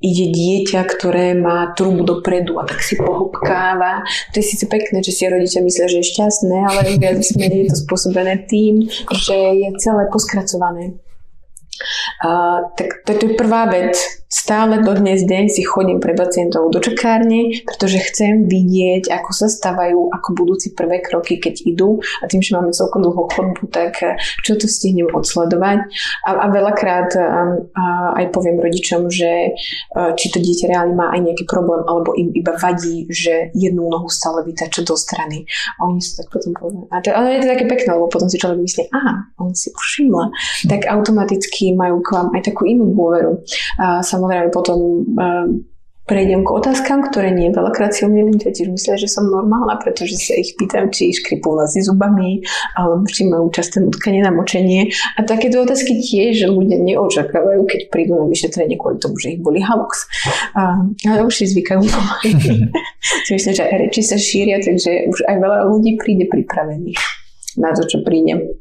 ide dieťa, ktoré má trubu dopredu a tak si pohopkáva. To je síce pekné, že si rodičia myslia, že je šťastné, ale viac menej je to spôsobené tým, že je celé poskracované. Tak to je prvá vec. Stále do dnes deň si chodím pre pacientov do čakárne, pretože chcem vidieť, ako sa stavajú, ako budúci prvé kroky, keď idú. A tým, že máme celkom dlhú chodbu, tak eh, čo to stihnem odsledovať. A, a veľakrát a, a aj poviem rodičom, že a, eh, či to dieťa reálne má aj nejaký problém, alebo im iba vadí, že jednu nohu stále vytača do strany. A oni sa tak potom povedia. A ale je to také pekné, lebo potom si človek myslí, aha, on si všimla. Tak automaticky majú k vám aj takú inú dôveru. A samozrejme potom uh, prejdem k otázkam, ktoré nie veľakrát si o mne ľudia tiež myslia, že som normálna, pretože sa ich pýtam, či škripú si zubami, alebo či majú časté nutkanie na močenie. A takéto otázky tiež ľudia neočakávajú, keď prídu na vyšetrenie kvôli tomu, že ich boli halux. A, ale už si zvykajú pomaly. <laughs> Myslím, že reči sa šíria, takže už aj veľa ľudí príde pripravených na to, čo príde.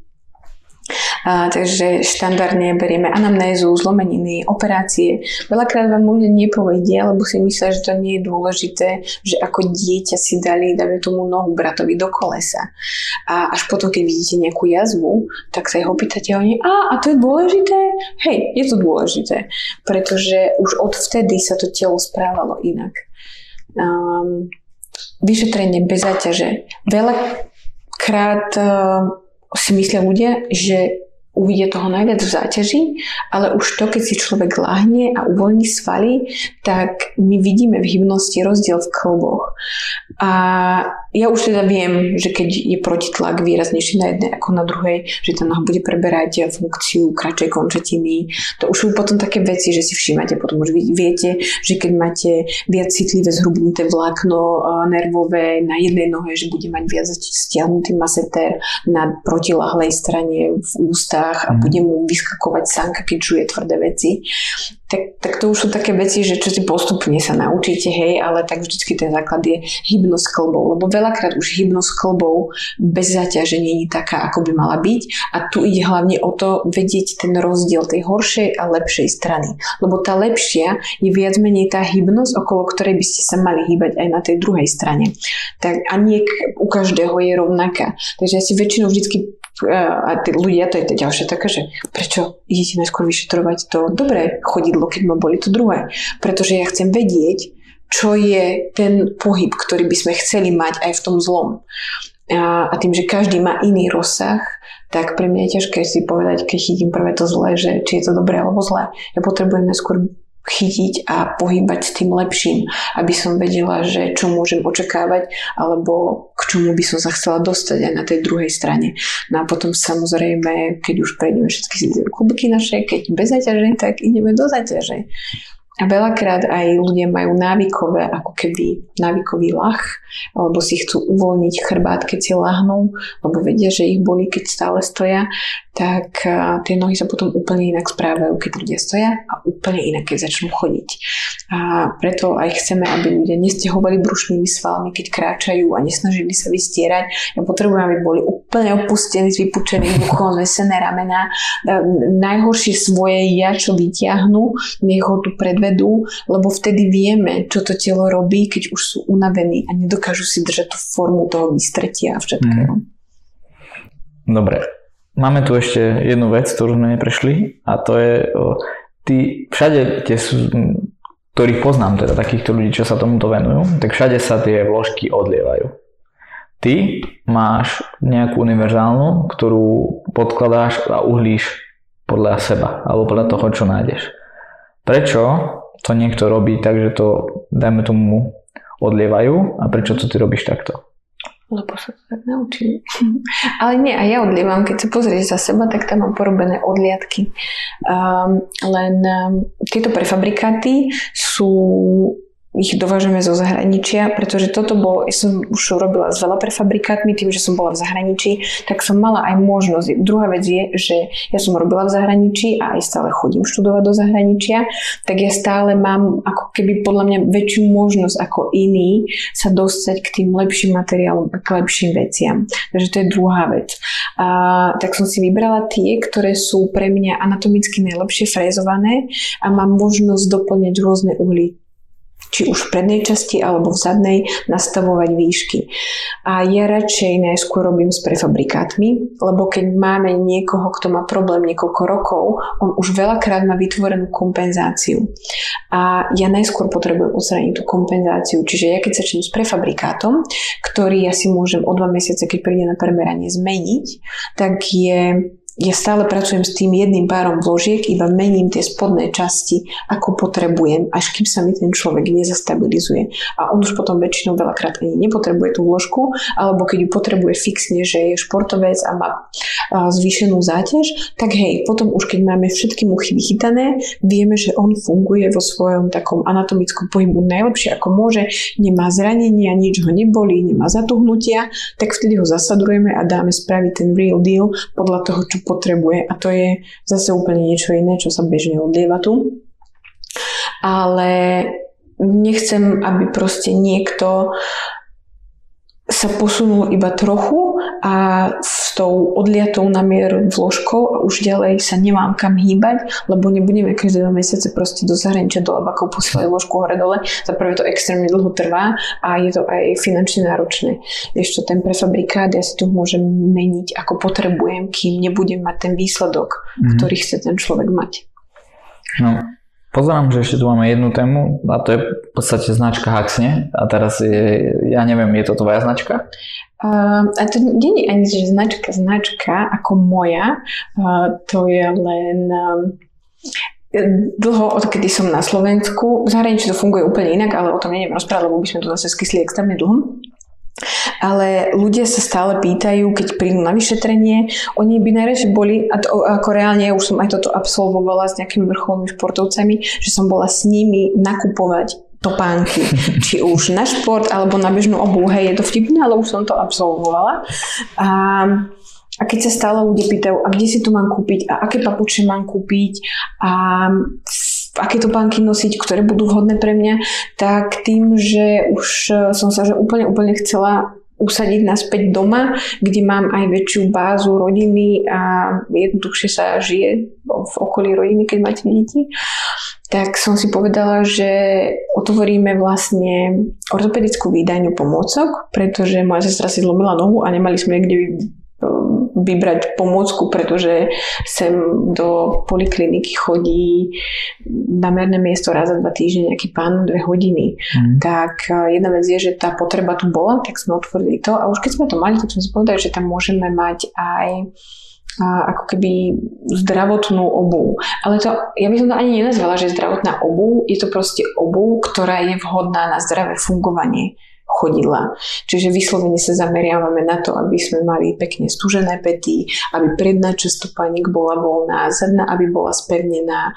A, takže štandardne berieme anamnézu, zlomeniny, operácie. Veľakrát vám ľudia nepovedia, lebo si myslia, že to nie je dôležité, že ako dieťa si dali, dáme tomu nohu bratovi do kolesa. A až potom, keď vidíte nejakú jazvu, tak sa ho pýtate oni, a, a to je dôležité? Hej, je to dôležité, pretože už od vtedy sa to telo správalo inak. Um, vyšetrenie bez záťaže. Veľakrát uh, si myslia ľudia, že uvidia toho najviac v záťaži, ale už to, keď si človek lahne a uvoľní svaly, tak my vidíme v hybnosti rozdiel v klboch. A ja už teda viem, že keď je protitlak výraznejší na jednej ako na druhej, že tá noha bude preberať funkciu kratšej končetiny. To už sú potom také veci, že si všímate, potom už viete, že keď máte viac citlivé zhrubnuté vlákno nervové na jednej nohe, že bude mať viac stiahnutý maseter na protilahlej strane v ústach a mhm. bude mu vyskakovať sánka, keď žuje tvrdé veci. Tak, tak to už sú také veci, že čo si postupne sa naučíte, hej, ale tak vždycky ten základ je hybnosť klbov, lebo veľakrát už hybnosť klbov bez záťaže nie je taká, ako by mala byť a tu ide hlavne o to vedieť ten rozdiel tej horšej a lepšej strany. Lebo tá lepšia je viac menej tá hybnosť, okolo ktorej by ste sa mali hýbať aj na tej druhej strane. Tak a nie u každého je rovnaká. Takže ja si väčšinou vždycky a tí ľudia, to je to ďalšie také, že prečo idete najskôr vyšetrovať to dobré chodidlo, keď ma boli to druhé. Pretože ja chcem vedieť, čo je ten pohyb, ktorý by sme chceli mať aj v tom zlom. A, a tým, že každý má iný rozsah, tak pre mňa je ťažké si povedať, keď chytím prvé to zlé, že či je to dobré alebo zlé. Ja potrebujem najskôr chytiť a pohybať s tým lepším, aby som vedela, že čo môžem očakávať alebo k čomu by som sa chcela dostať aj na tej druhej strane. No a potom samozrejme, keď už prejdeme všetky kubiky naše, keď bez zaťaže, tak ideme do zaťaže. A veľakrát aj ľudia majú návykové, ako keby návykový lach, alebo si chcú uvoľniť chrbát, keď si lahnú, lebo vedia, že ich boli, keď stále stoja tak tie nohy sa potom úplne inak správajú, keď ľudia stoja a úplne inak, keď začnú chodiť. A preto aj chceme, aby ľudia nestehovali brušnými svalmi, keď kráčajú a nesnažili sa vystierať. Ja potrebujem, aby boli úplne opustení s vypučeným uchom, zvesené ramena. Najhoršie svoje ja, čo vyťahnú, nech ho tu predvedú, lebo vtedy vieme, čo to telo robí, keď už sú unavení a nedokážu si držať tú formu toho vystretia a všetkého. Mm. Dobre, Máme tu ešte jednu vec, ktorú sme neprešli a to je, tí, všade tie sú, ktorých poznám, teda takýchto ľudí, čo sa tomuto venujú, tak všade sa tie vložky odlievajú. Ty máš nejakú univerzálnu, ktorú podkladáš a uhlíš podľa seba, alebo podľa toho, čo nájdeš. Prečo to niekto robí tak, že to, dajme tomu, odlievajú a prečo to ty robíš takto? lebo sa to tak naučili. <laughs> Ale nie, a ja odlievam, keď sa pozrieš za seba, tak tam mám porobené odliadky. Um, len um, tieto prefabrikáty sú ich dovážeme zo zahraničia, pretože toto bolo, ja som už robila s veľa prefabrikátmi, tým, že som bola v zahraničí, tak som mala aj možnosť. Druhá vec je, že ja som robila v zahraničí a aj stále chodím študovať do zahraničia, tak ja stále mám ako keby podľa mňa väčšiu možnosť ako iní sa dostať k tým lepším materiálom a k lepším veciam. Takže to je druhá vec. A, tak som si vybrala tie, ktoré sú pre mňa anatomicky najlepšie frézované a mám možnosť doplňať rôzne uhly či už v prednej časti alebo v zadnej, nastavovať výšky. A ja radšej najskôr robím s prefabrikátmi, lebo keď máme niekoho, kto má problém niekoľko rokov, on už veľakrát má vytvorenú kompenzáciu. A ja najskôr potrebujem odstrániť tú kompenzáciu. Čiže ja keď začnem s prefabrikátom, ktorý ja si môžem o dva mesiace, keď príde na premeranie, zmeniť, tak je ja stále pracujem s tým jedným párom vložiek, iba mením tie spodné časti, ako potrebujem, až kým sa mi ten človek nezastabilizuje. A on už potom väčšinou veľakrát ani nepotrebuje tú vložku, alebo keď ju potrebuje fixne, že je športovec a má zvýšenú záťaž, tak hej, potom už keď máme všetky muchy vychytané, vieme, že on funguje vo svojom takom anatomickom pohybu najlepšie ako môže, nemá zranenia, nič ho nebolí, nemá zatuhnutia, tak vtedy ho zasadrujeme a dáme spraviť ten real deal podľa toho, čo potrebuje a to je zase úplne niečo iné, čo sa bežne odlieva tu. Ale nechcem, aby proste niekto sa posunul iba trochu a s tou odliatou na mier vložkou a už ďalej sa nemám kam hýbať, lebo nebudeme každé dva mesiace proste do zahraničia do labakov posielať vložku hore dole. Za prvé to extrémne dlho trvá a je to aj finančne náročné. Ešte ten prefabrikát ja si tu môžem meniť ako potrebujem, kým nebudem mať ten výsledok, mm-hmm. ktorý chce ten človek mať. No, Pozerám, že ešte tu máme jednu tému a to je v podstate značka Haxne a teraz je, ja neviem, je to tvoja značka? Uh, a to nie je ani že značka, značka ako moja, uh, to je len uh, dlho, odkedy som na Slovensku, v zahraničí to funguje úplne inak, ale o tom neviem rozprávať, lebo by sme to zase skysli extrémne dlho. Ale ľudia sa stále pýtajú, keď prídu na vyšetrenie, oni by najradšej boli, a to, ako reálne ja už som aj toto absolvovala s nejakými vrcholnými športovcami, že som bola s nimi nakupovať topánky, <laughs> či už na šport alebo na bežnú obu. Hej, je to vtipné, ale už som to absolvovala. A, a keď sa stále ľudia pýtajú, a kde si to mám kúpiť a aké papuče mám kúpiť a aké topánky nosiť, ktoré budú vhodné pre mňa, tak tým, že už som sa že úplne, úplne chcela usadiť naspäť doma, kde mám aj väčšiu bázu rodiny a jednoduchšie sa žije v okolí rodiny, keď máte deti, tak som si povedala, že otvoríme vlastne ortopedickú výdajňu pomôcok, pretože moja sestra si zlomila nohu a nemali sme kde vybrať pomôcku, pretože sem do polikliniky chodí na merné miesto raz za dva týždne nejaký pán dve hodiny. Mm. Tak jedna vec je, že tá potreba tu bola, tak sme otvorili to a už keď sme to mali, tak sme si povedali, že tam môžeme mať aj a ako keby zdravotnú obu. Ale to, ja by som to ani nenazvala, že zdravotná obu, je to proste obu, ktorá je vhodná na zdravé fungovanie chodidla. Čiže vyslovene sa zameriavame na to, aby sme mali pekne stúžené pety, aby predná časť stopaniek bola voľná, zadná, aby bola spevnená.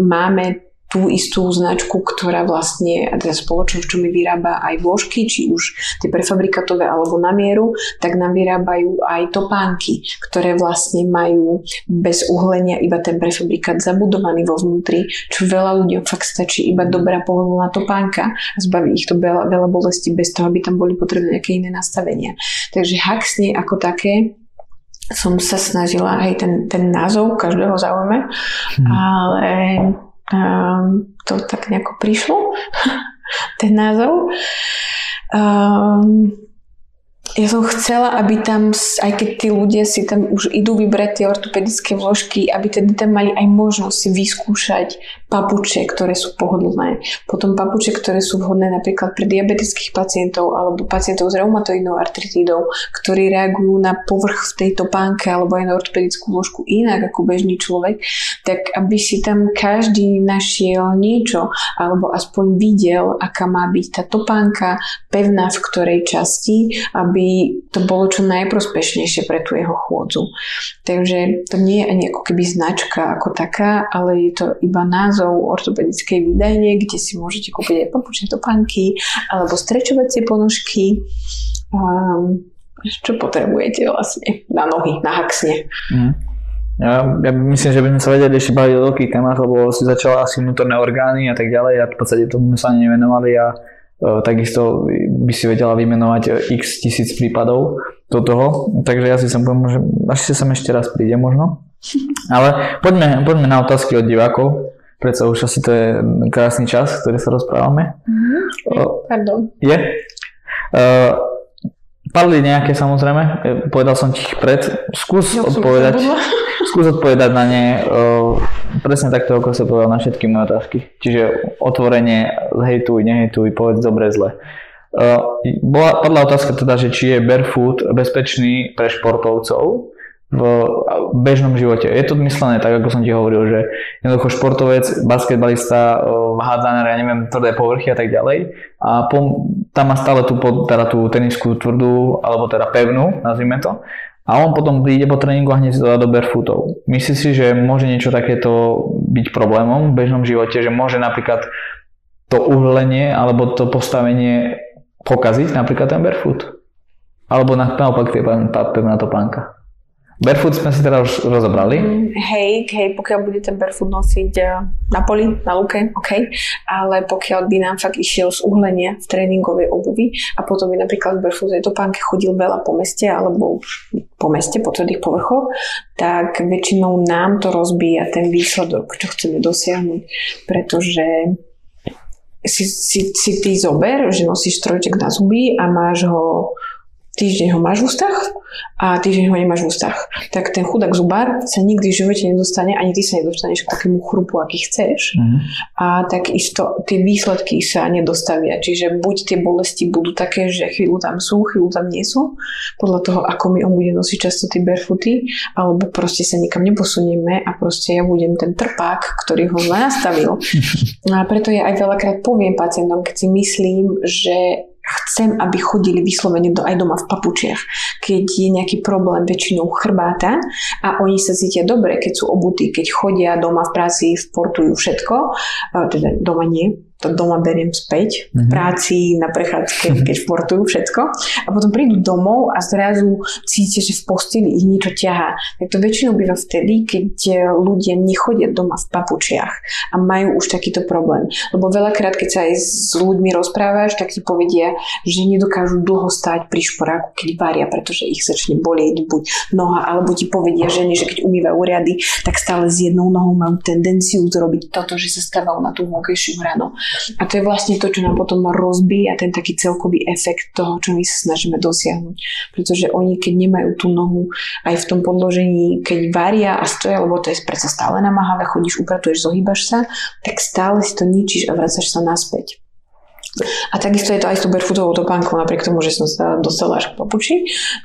Máme tú istú značku, ktorá vlastne, a teda spoločnosť, čo mi vyrába aj vložky, či už tie prefabrikatové alebo na mieru, tak nám vyrábajú aj topánky, ktoré vlastne majú bez uhlenia iba ten prefabrikát zabudovaný vo vnútri, čo veľa ľuďom fakt stačí iba dobrá pohodlná topánka a zbaví ich to veľa, veľa bolesti bez toho, aby tam boli potrebné nejaké iné nastavenia. Takže Haxne ako také som sa snažila, aj ten, ten názov každého zaujme, hmm. ale to tak nejako prišlo, <laughs> ten názov. Um, ja som chcela, aby tam, aj keď tí ľudia si tam už idú vybrať tie ortopedické vložky, aby teda tam mali aj možnosť si vyskúšať papuče, ktoré sú pohodlné. Potom papuče, ktoré sú vhodné napríklad pre diabetických pacientov alebo pacientov s reumatoidnou artritídou, ktorí reagujú na povrch v tejto pánke alebo aj na ortopedickú vložku inak ako bežný človek, tak aby si tam každý našiel niečo alebo aspoň videl, aká má byť tá topánka pevná v ktorej časti, aby aby to bolo čo najprospešnejšie pre tú jeho chôdzu. Takže to nie je ani ako keby značka ako taká, ale je to iba názov ortopedickej výdajne, kde si môžete kúpiť aj papučné topánky alebo strečovacie ponožky. Um, čo potrebujete vlastne na nohy, na haxne. Mm. Ja, ja myslím, že by sme sa vedeli ešte baviť o veľkých témach, lebo si začala asi vnútorné orgány a tak ďalej a v podstate tomu sa ani nevenovali a uh, takisto by si vedela vymenovať x tisíc prípadov do toho, takže ja si sem poviem, že ešte sem ešte raz príde možno. <laughs> Ale poďme, poďme na otázky od divákov. Predsa už asi to je krásny čas, ktorý sa rozprávame. Mm-hmm. Pardon. Je? Uh, Padli nejaké samozrejme, povedal som ti ich pred. Skús ja odpovedať, <laughs> skús odpovedať na ne uh, presne takto, ako sa povedal na všetky moje otázky. Čiže otvorenie, hejtuj, nehejtuj, povedz dobre, zle. Uh, bola, padla otázka teda, že či je barefoot bezpečný pre športovcov v bežnom živote. Je to myslené tak, ako som ti hovoril, že jednoducho športovec, basketbalista, hádzaner, ja neviem, tvrdé povrchy a tak ďalej. A po, tam má stále tú, teda tú tenisku tvrdú, alebo teda pevnú, nazvime to. A on potom príde po tréningu a hneď si to dá do barefootov. Myslíš si, že môže niečo takéto byť problémom v bežnom živote, že môže napríklad to uhlenie alebo to postavenie pokaziť napríklad ten barefoot? Alebo naopak tie pevná topánka? Barefoot sme si teda už rozobrali. Mm, hej, hej, pokiaľ bude ten barefoot nosiť eh, na poli, na luke, OK, ale pokiaľ by nám fakt išiel z uhlenia v tréningovej obuvi a potom by napríklad v barefootej topánke chodil veľa po meste alebo po meste, po tvrdých povrchoch, tak väčšinou nám to rozbíja ten výsledok, čo chceme dosiahnuť, pretože si, si, si ty zober, že nosíš strojček na zuby a máš ho týždeň ho máš v ústach a týždeň ho nemáš v ústach. Tak ten chudák zubár sa nikdy v živote nedostane, ani ty sa nedostaneš k takému chrupu, aký chceš. Mm. A takisto tie výsledky sa nedostavia. Čiže buď tie bolesti budú také, že chvíľu tam sú, chvíľu tam nie sú, podľa toho, ako mi on bude nosiť často tie barefooty, alebo proste sa nikam neposunieme a proste ja budem ten trpák, ktorý ho nastavil. <laughs> A preto ja aj veľakrát poviem pacientom, keď si myslím, že chcem, aby chodili vyslovene do, aj doma v papučiach. Keď je nejaký problém väčšinou chrbáta a oni sa cítia dobre, keď sú obutí, keď chodia doma v práci, sportujú všetko, teda doma nie, to doma beriem späť, v mhm. práci, na prechádzke, <laughs> keď športujú, všetko. A potom prídu domov a zrazu cítia, že v posteli ich niečo ťahá. Tak to väčšinou býva vtedy, keď e, ľudia nechodia doma v papučiach a majú už takýto problém. Lebo veľakrát, keď sa aj s ľuďmi rozprávaš, tak ti povedia, že nedokážu dlho stáť pri šporáku, keď varia, pretože ich začne bolieť buď noha, alebo ti povedia ženy, že keď umývajú riady, tak stále s jednou nohou majú tendenciu zrobiť toto, že sa stávajú na tú vonkejšiu hranu. A to je vlastne to, čo nám potom rozbíja ten taký celkový efekt toho, čo my sa snažíme dosiahnuť. Pretože oni, keď nemajú tú nohu aj v tom podložení, keď varia a stoja, lebo to je predsa stále namáhavé, chodíš, upratuješ, zohýbaš sa, tak stále si to ničíš a vracaš sa naspäť. A takisto je to aj s tou barefootovou topánkou, napriek tomu, že som sa dostala až k papuči,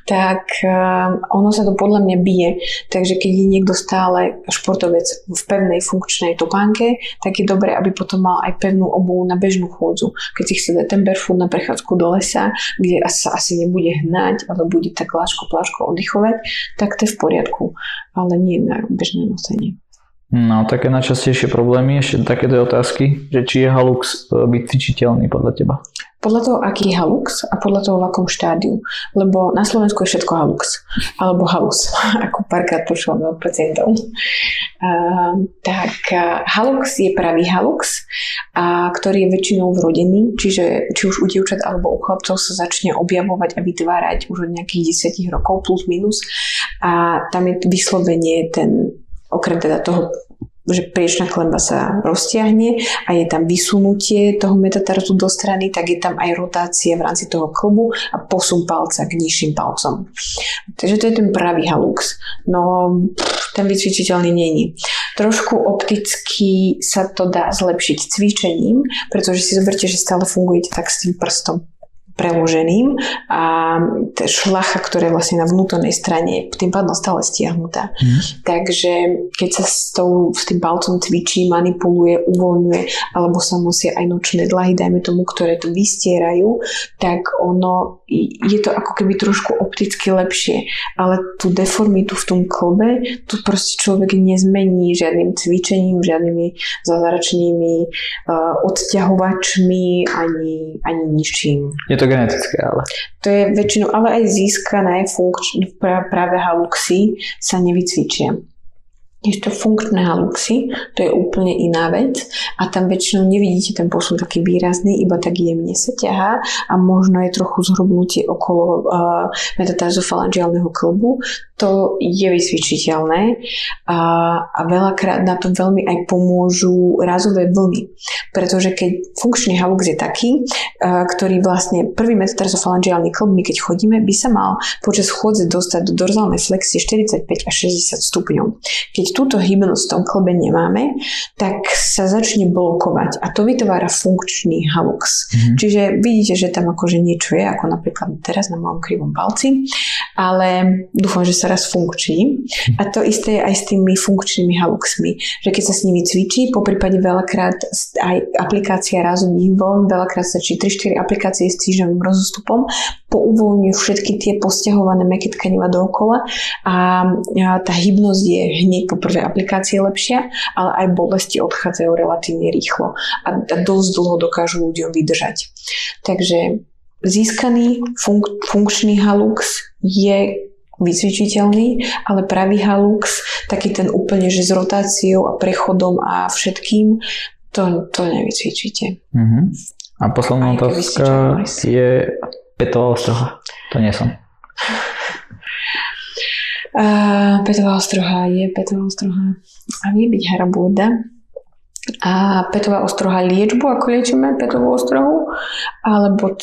tak um, ono sa to podľa mňa bije. Takže keď je niekto stále športovec v pevnej funkčnej topánke, tak je dobré, aby potom mal aj pevnú obu na bežnú chôdzu. Keď si chce dať ten barefoot na prechádzku do lesa, kde sa asi nebude hnať, ale bude tak láško pláško oddychovať, tak to je v poriadku. Ale nie na bežné nosenie. No, také najčastejšie problémy, ešte takéto otázky, že či je halux e, byť cvičiteľný podľa teba? Podľa toho, aký je halux a podľa toho, v akom štádiu. Lebo na Slovensku je všetko halux. Alebo halus, <laughs> ako párkrát počúvame od pacientov. Uh, tak uh, halux je pravý halux, a, ktorý je väčšinou vrodený, čiže či už u dievčat alebo u chlapcov sa začne objavovať a vytvárať už od nejakých 10 rokov plus minus. A tam je vyslovene ten okrem teda toho, že priečná klemba sa roztiahne a je tam vysunutie toho metatarzu do strany, tak je tam aj rotácia v rámci toho klbu a posun palca k nižším palcom. Takže to je ten pravý halux. No ten vycvičiteľný není. Trošku opticky sa to dá zlepšiť cvičením, pretože si zoberte, že stále fungujete tak s tým prstom preloženým a šlacha, ktorá je vlastne na vnútornej strane, tým pádom stále stiahnutá. Mm. Takže keď sa s, tou, s tým palcom cvičí, manipuluje, uvoľňuje, alebo sa nosia aj nočné dlahy, dajme tomu, ktoré to vystierajú, tak ono je to ako keby trošku opticky lepšie, ale tú deformitu v tom klbe, tu proste človek nezmení žiadnym cvičením, žiadnymi zázračnými uh, odťahovačmi ani, ani ničím. Je to genetické, ale. To je väčšinou, ale aj získané funkč- práve haluxy sa nevycvičia. Ešte funkčné haluxy, to je úplne iná vec a tam väčšinou nevidíte ten posun taký výrazný, iba tak jemne sa ťahá a možno je trochu zhrubnutie okolo uh, metatarzofalangiálneho klbu. To je vycvičiteľné a, a veľakrát na to veľmi aj pomôžu razové vlny. Pretože keď funkčný halux je taký, uh, ktorý vlastne prvý metatarzofalangiálny klb, my keď chodíme, by sa mal počas chôdze dostať do dorzálnej flexie 45 až 60 stupňov. Keď túto hybnosť v tom klbe nemáme, tak sa začne blokovať a to vytvára funkčný halux. Mm-hmm. Čiže vidíte, že tam akože niečo je, ako napríklad teraz na mojom krivom palci, ale dúfam, že sa raz funkční. A to isté je aj s tými funkčnými haluxmi, že keď sa s nimi cvičí, po prípade veľakrát aj aplikácia razových vln, veľakrát sa či 3-4 aplikácie s týždňovým rozostupom, pouvoľňujú všetky tie posťahované meké tkaniva dookola a tá hybnosť je hneď po prvej aplikácii lepšia, ale aj bolesti odchádzajú relatívne rýchlo a dosť dlho dokážu ľuďom vydržať. Takže získaný funk- funkčný halux je vycvičiteľný, ale pravý halux, taký ten úplne, že s rotáciou a prechodom a všetkým, to, to nevycvičíte. Uh-huh. A posledná otázka je Petová ostroha. To nie som. Uh, Petová ostroha je Petová ostroha a vie byť harabúda. A Petová ostroha liečbu, ako liečíme Petovú ostrohu, alebo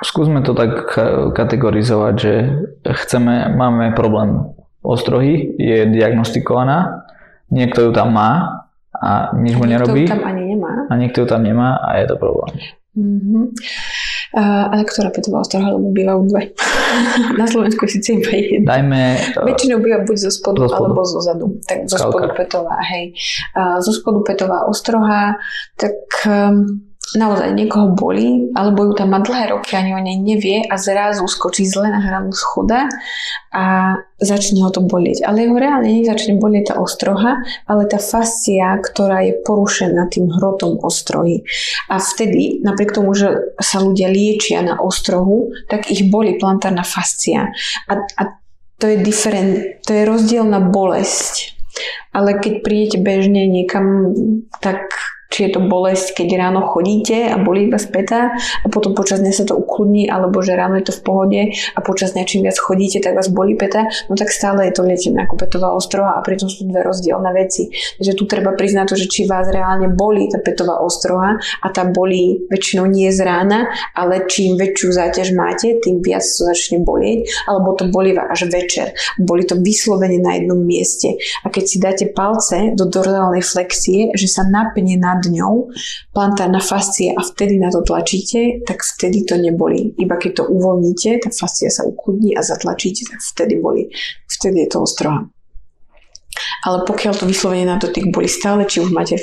Skúsme to tak kategorizovať, že chceme, máme problém ostrohy, je diagnostikovaná, niekto ju tam má a nič mu nerobí. Niekto tam ani nemá. A niekto ju tam nemá a je to problém. Mm-hmm. Ale ktorá petová ostroha, lebo bývajú dve. <laughs> Na Slovensku síce iba jedna. Dajme... Uh, Väčšinou býva buď zo spodu, zo spodu. alebo zo zadu. Tak zo Skalka. spodu petová, hej. Uh, zo spodu petová ostroha, tak um, naozaj niekoho bolí, alebo ju tam má dlhé roky, ani o nej nevie a zrazu skočí zle na hranu schoda a začne ho to bolieť. Ale jeho reálne nezačne bolieť tá ostroha, ale tá fascia, ktorá je porušená tým hrotom ostrohy. A vtedy, napriek tomu, že sa ľudia liečia na ostrohu, tak ich boli plantárna fascia. A, a to je diferent, to je rozdielna bolesť. Ale keď prídete bežne niekam, tak či je to bolesť, keď ráno chodíte a bolí vás peta a potom počas dňa sa to ukludní, alebo že ráno je to v pohode a počas dňa čím viac chodíte, tak vás bolí peta, no tak stále je to lietené ako petová ostroha a pritom sú dve rozdielne veci. Takže tu treba priznať to, že či vás reálne bolí tá petová ostroha a tá bolí väčšinou nie z rána, ale čím väčšiu záťaž máte, tým viac to začne bolieť, alebo to bolí až večer. Boli to vyslovene na jednom mieste. A keď si dáte palce do dorzálnej flexie, že sa napne nad ňou plantárna fascia a vtedy na to tlačíte, tak vtedy to nebolí. Iba keď to uvoľníte, tá fascia sa ukludní a zatlačíte, tak vtedy bolí. Vtedy je to ostroha. Ale pokiaľ to vyslovene na dotyk boli stále, či už máte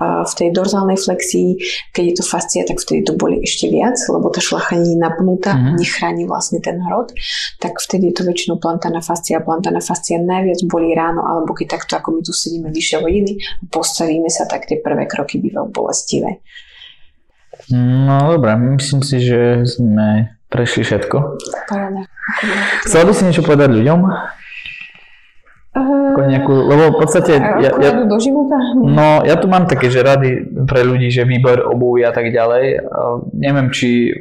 v tej dorzálnej flexii, keď je to fascia, tak vtedy to boli ešte viac, lebo tá šlacha nie je napnutá, mm-hmm. nechráni vlastne ten hrot, tak vtedy je to väčšinou plantárna fascia. Plantárna fascia najviac boli ráno, alebo keď takto, ako my tu sedíme vyššie hodiny, postavíme sa, tak tie prvé kroky bývajú bolestivé. No dobre, myslím si, že sme prešli všetko. Paráda. Chcel by si niečo povedať ľuďom? Ako nejakú, lebo v podstate... Ja, ja, do života? no, ja tu mám také, že rady pre ľudí, že výber obuvy a tak ďalej. A neviem, či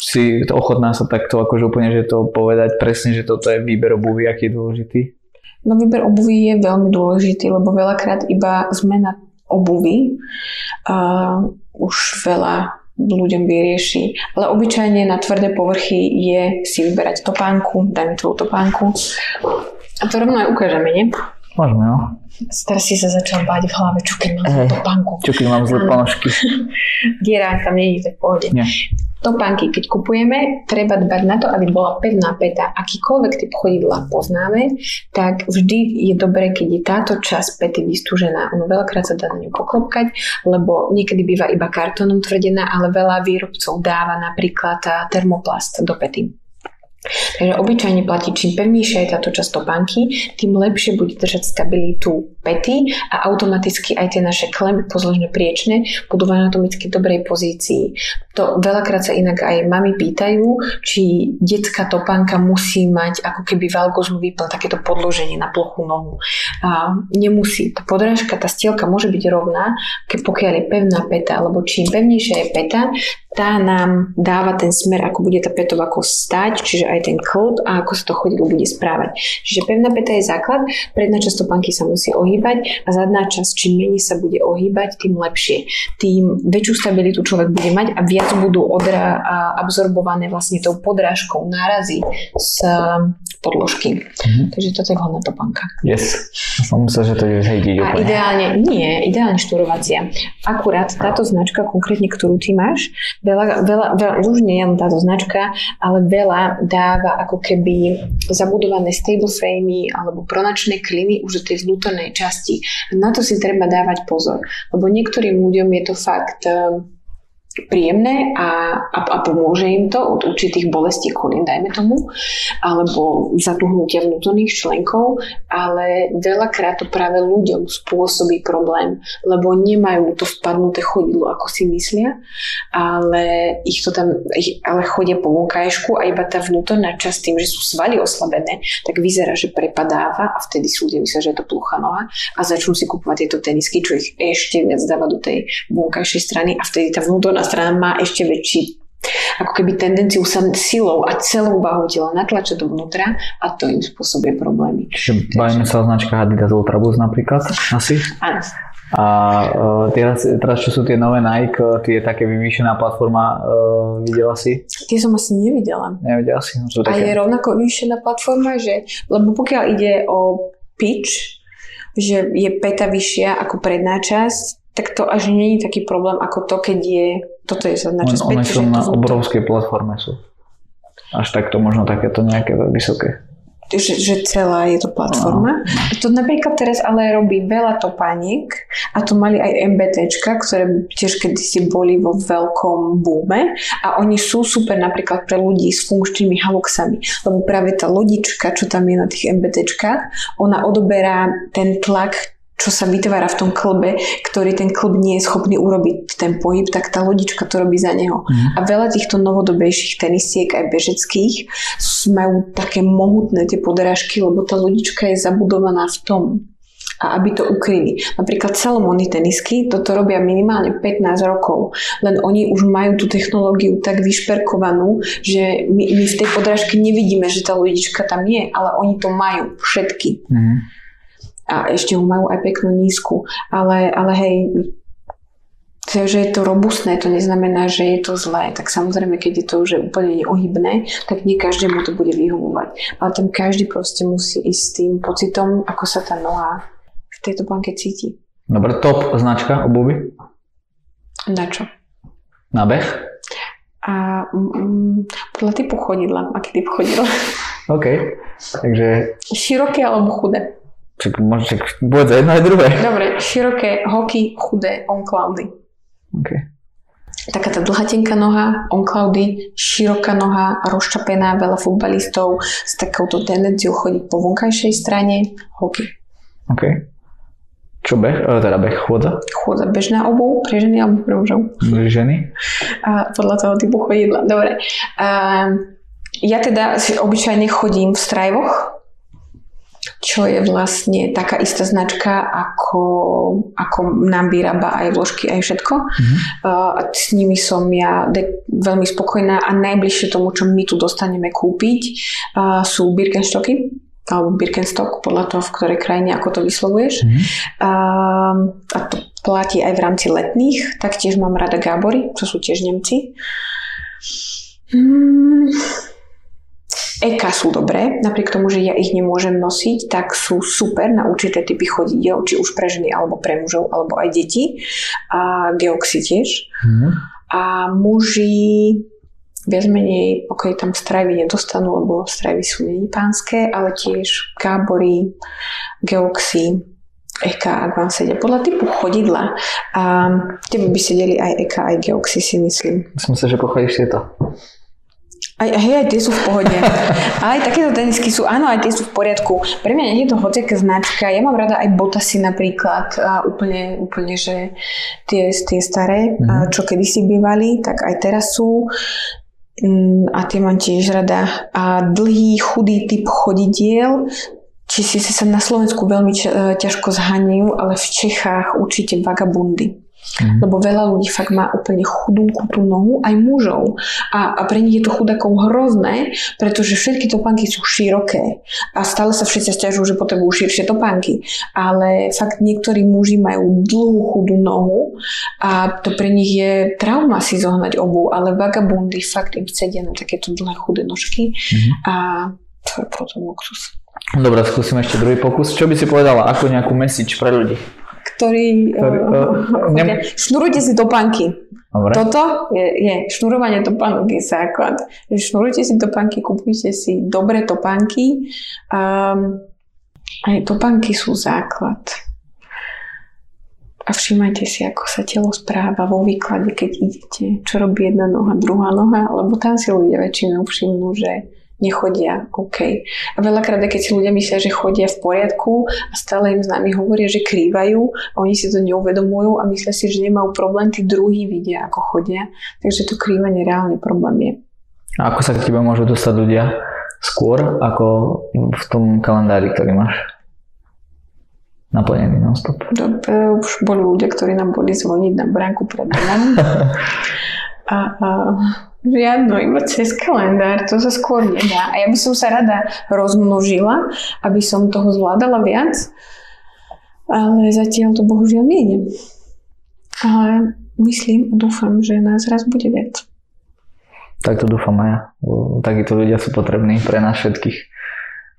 si to ochotná sa takto akože úplne, že to povedať presne, že toto je výber obuvy, aký je dôležitý. No výber obuvy je veľmi dôležitý, lebo veľakrát iba zmena obuvy uh, už veľa ľuďom vyrieši. Ale obyčajne na tvrdé povrchy je si vyberať topánku, dajme tvoju topánku. A to rovno aj ukážeme, nie? Môžeme, no. Teraz si sa začal báť v hlave, čo keď mám Hej. topánku. Čo keď mám zlé ponožky. <laughs> Diera tam nie je, tak pohode. Nie. Topánky, keď kupujeme, treba dbať na to, aby bola pevná peta. Akýkoľvek typ chodidla poznáme, tak vždy je dobré, keď je táto časť pety vystúžená. Ono veľakrát sa dá na ňu poklopkať, lebo niekedy býva iba kartónom tvrdená, ale veľa výrobcov dáva napríklad termoplast do pety. Takže obyčajne platí, čím pevnejšia je táto časť topánky, tým lepšie bude držať stabilitu pety a automaticky aj tie naše klemy pozložne priečne budú v anatomicky dobrej pozícii. To veľakrát sa inak aj mami pýtajú, či detská topánka musí mať ako keby valgozmu výplň, takéto podloženie na plochu nohu. A nemusí. Tá podrážka, tá stielka môže byť rovná, pokiaľ je pevná peta, alebo čím pevnejšia je peta, tá nám dáva ten smer, ako bude tá petová kosť stať, čiže aj ten klb a ako sa to chodidlo bude správať. Čiže pevná peta je základ, predná časť topánky sa musí ohýbať a zadná časť, čím menej sa bude ohýbať, tým lepšie. Tým väčšiu stabilitu človek bude mať a viac budú odra absorbované vlastne tou podrážkou nárazy z podložky. Mm-hmm. Takže toto je vhodná topánka. Yes. Som myslel, že to je hejdiť A ideálne, nie, ideálne štúrovacia. Akurát táto značka, konkrétne ktorú ty máš, veľa, veľa, veľa už nie len táto značka, ale veľa dáva ako keby zabudované stable framey alebo pronačné kliny už do tej vnútornej časti. Na to si treba dávať pozor, lebo niektorým ľuďom je to fakt príjemné a, a, a pomôže im to od určitých bolestí kolín, dajme tomu, alebo zatuhnutia vnútorných členkov, ale veľakrát to práve ľuďom spôsobí problém, lebo nemajú to vpadnuté chodidlo, ako si myslia, ale ich to tam, ale chodia po vonkajšku a iba tá vnútorná časť tým, že sú svaly oslabené, tak vyzerá, že prepadáva a vtedy sú ľudia myslia, že je to plucha noha a začnú si kupovať tieto tenisky, čo ich ešte viac dáva do tej vonkajšej strany a vtedy tá vnútorná strana má ešte väčší ako keby tendenciu sa silou a celou váhou tela natlačať dovnútra a to im spôsobuje problémy. Čiže bavíme sa o značkách Adidas Ultraboost napríklad asi? Áno. A uh, teraz, teraz, čo sú tie nové Nike, tie také vyvýšená platforma, uh, videla si? Tie som asi nevidela. Nevidela si? No, sú také... A je rovnako vyvýšená platforma, že, lebo pokiaľ ide o pitch, že je peta vyššia ako predná časť, tak to až nie je taký problém ako to, keď je, toto je zadná časť. One sú na obrovskej platforme sú. Až takto možno takéto nejaké vysoké. Že, že celá je to platforma. No. To napríklad teraz ale robí veľa topániek a to mali aj MBTčka, ktoré tiež kedysi boli vo veľkom búme a oni sú super napríklad pre ľudí s funkčnými haluxami, lebo práve tá lodička, čo tam je na tých MBTčkách, ona odoberá ten tlak čo sa vytvára v tom klbe, ktorý ten klb nie je schopný urobiť ten pohyb, tak tá lodička to robí za neho. Mm. A veľa týchto novodobejších tenisiek, aj bežeckých, majú také mohutné tie podrážky, lebo tá lodička je zabudovaná v tom a aby to ukryli. Napríklad Salomony tenisky toto robia minimálne 15 rokov, len oni už majú tú technológiu tak vyšperkovanú, že my, my v tej podrážke nevidíme, že tá lodička tam je, ale oni to majú všetky. Mm a ešte ho majú aj peknú nízku. Ale, ale hej, to, že je to robustné, to neznamená, že je to zlé. Tak samozrejme, keď je to už úplne neohybné, tak nie každému to bude vyhovovať. Ale tam každý proste musí ísť s tým pocitom, ako sa tá noha v tejto banke cíti. Dobre, top značka obuvy? Na čo? Na beh? A mm, podľa typu chodidla. Aký typ chodidla? OK. Takže... Široké alebo chudé? Čak, možno, čak, bude jedno aj druhé. Dobre, široké, hoky, chudé, on cloudy. Okay. Taká tá dlhá tenká noha, on cloudy, široká noha, rozčapená, veľa futbalistov s takouto tendenciou chodiť po vonkajšej strane, hoky. OK. Čo beh? E, teda beh, chôdza? Chôdza, bežná obu, pre ženy alebo pre mužov? Pre ženy. A podľa toho typu chodidla. Dobre. A, ja teda obyčajne chodím v strajvoch, čo je vlastne taká istá značka, ako, ako nám vyrába aj vložky, aj všetko. Mm-hmm. Uh, s nimi som ja de- veľmi spokojná a najbližšie tomu, čo my tu dostaneme kúpiť, uh, sú Birkenstocky alebo Birkenstock, podľa toho, v ktorej krajine, ako to vyslovuješ. Mm-hmm. Uh, a to platí aj v rámci letných. Taktiež mám rada Gábory, čo sú tiež Nemci. Hmm Eka sú dobré, napriek tomu, že ja ich nemôžem nosiť, tak sú super na určité typy chodidiel, či už pre ženy, alebo pre mužov, alebo aj deti. A Geoxy tiež. Mm. A muži viac menej, ok, tam stravy nedostanú, lebo stravy sú není pánske, ale tiež kábory, geoxy, EK, ak vám sedia. Podľa typu chodidla. A tebe by sedeli aj EK, aj geoxy, si myslím. Myslím si, že pochodíš tieto. Aj, hej, aj tie sú v pohode. <laughs> aj takéto tenisky sú, áno, aj tie sú v poriadku. Pre mňa nie je to hociaká značka. Ja mám rada aj botasy napríklad. A úplne, úplne, že tie, tie staré, mm-hmm. čo kedysi bývali, tak aj teraz sú. Mm, a tie mám tiež rada. A dlhý, chudý typ chodidiel, či si sa na Slovensku veľmi ťažko zhaňujú, ale v Čechách určite vagabundy. Mm. Lebo veľa ľudí fakt má úplne chudú tú nohu, aj mužov. A, a pre nich je to chudákov hrozné, pretože všetky topánky sú široké. A stále sa všetci stiažujú, že potrebujú širšie topánky. Ale fakt niektorí muži majú dlhú chudú nohu a to pre nich je trauma si zohnať obu, ale vagabundy fakt im sedia na takéto dlhé chudé nožky mm. a to je potom luxus. Dobre, skúsim ešte druhý pokus. Čo by si povedala ako nejakú message pre ľudí? Ktorý... ktorý <laughs> uh, ne... Šnurujte si topánky. Dobre. Toto je, je šnurovanie topánok je základ. Šnurujte si topánky, kupujte si dobré topánky. Um, aj topánky sú základ. A všímajte si, ako sa telo správa vo výklade, keď idete, čo robí jedna noha, druhá noha, lebo tam si ľudia väčšinou všimnú, že nechodia OK. A veľakrát, keď si ľudia myslia, že chodia v poriadku a stále im s nami hovoria, že krývajú a oni si to neuvedomujú a myslia si, že nemajú problém, tí druhí vidia, ako chodia. Takže to krývanie reálne problém je. A ako sa k tebe môžu dostať ľudia skôr ako v tom kalendári, ktorý máš? naplnený non-stop. Dobre, už boli ľudia, ktorí nám boli zvoniť na bránku pred domom. <laughs> a, a Žiadno, iba cez kalendár, to sa skôr nedá. A ja by som sa rada rozmnožila, aby som toho zvládala viac, ale zatiaľ to bohužiaľ nie Ale myslím a dúfam, že nás raz bude viac. Tak to dúfam aj ja. Takíto ľudia sú potrební pre nás všetkých.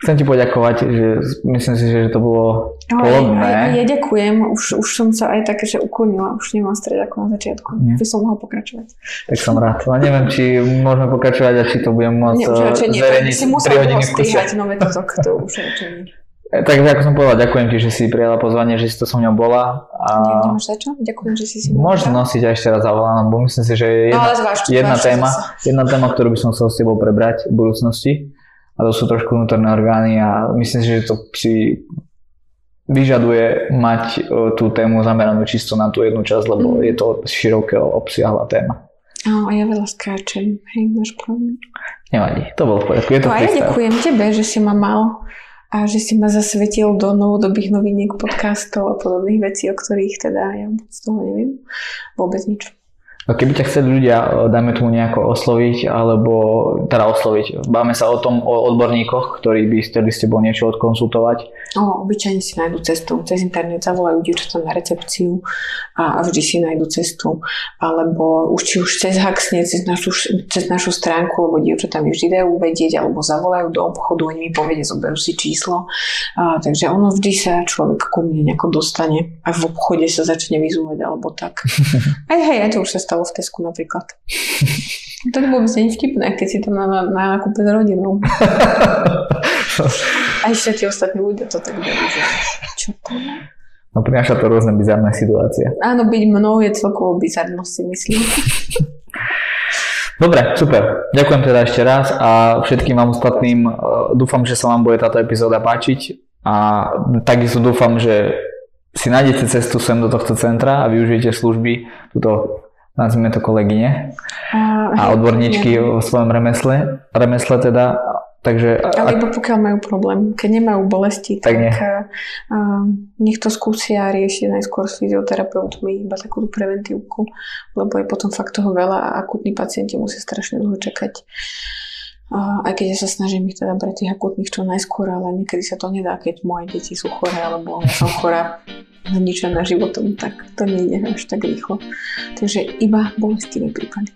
Chcem ti poďakovať, že myslím si, že to bolo plodné. Ja ďakujem, už, už som sa aj také, že uklonila, už nemám stred ako na začiatku. Nie. By som mohla pokračovať. Tak som rád. No neviem, či môžeme pokračovať a či to budem môcť nie, zverejniť si musel strihať nové toto, to už radšej nie. E, takže ako som povedal, ďakujem ti, že si prijala pozvanie, že si to so mňou bola. A... Nemáš za čo? Ďakujem, že si si Možno nosiť aj ešte raz zavolám, bo myslím si, že je jedna, no, zváž, jedna, téma, jedna téma, ktorú by som chcel s tebou prebrať v budúcnosti a to sú trošku vnútorné orgány a myslím si, že to si vyžaduje mať e, tú tému zameranú čisto na tú jednu časť, lebo mm. je to široké obsiahla téma. Áno, a ja veľa skáčem. Hej, máš problém? Nevadí, to bolo v poriadku. Je to no a ja ďakujem tebe, že si ma mal a že si ma zasvetil do novodobých noviniek podcastov a podobných vecí, o ktorých teda ja z toho neviem. Vôbec nič. Keby ťa chceli ľudia, e, dajme tomu nejako osloviť, alebo teda osloviť, báme sa o tom, o odborníkoch, ktorí by chceli s tebou niečo odkonsultovať. O, obyčajne si nájdu cestu. Cez internet zavolajú dievčatá na recepciu a, a vždy si nájdu cestu. Alebo už či už cez Haxne, cez našu, cez našu stránku, lebo dievčatá mi vždy dajú vedieť, alebo zavolajú do obchodu, oni mi povedia, zoberú si číslo. A, takže ono vždy sa človek ku mne nejako dostane a v obchode sa začne vyzúvať, alebo tak. <laughs> Aj hej, aj to už sa stalo stalo v Tesku napríklad. <laughs> To vôbec nie vtipné, keď si tam na, na, na nákupe s rodinou. <laughs> A ešte tí ostatní ľudia to tak to je? No prináša to rôzne bizarné situácie. Áno, byť mnou je celkovo bizarnosť, si myslím. <laughs> Dobre, super. Ďakujem teda ešte raz a všetkým vám ostatným e, dúfam, že sa vám bude táto epizóda páčiť a takisto dúfam, že si nájdete cestu sem do tohto centra a využijete služby túto nazvime to kolegyne a, odborníčky v svojom remesle, remesle teda, takže... Ale iba pokiaľ majú problém, keď nemajú bolesti, tak, tak nie. A, a, nech to skúsia riešiť najskôr s fyzioterapeutmi, iba takú preventívku, lebo je potom fakt toho veľa a akutní pacienti musí strašne dlho čakať. A aj keď ja sa snažím ich teda brať tých akutných čo najskôr, ale niekedy sa to nedá, keď moje deti sú choré, alebo som chorá zničená životom, tak to nejde až tak rýchlo. Takže iba bolestivé prípady.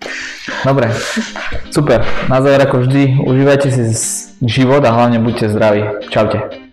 Dobre, super. Na záver ako vždy, užívajte si život a hlavne buďte zdraví. Čaute.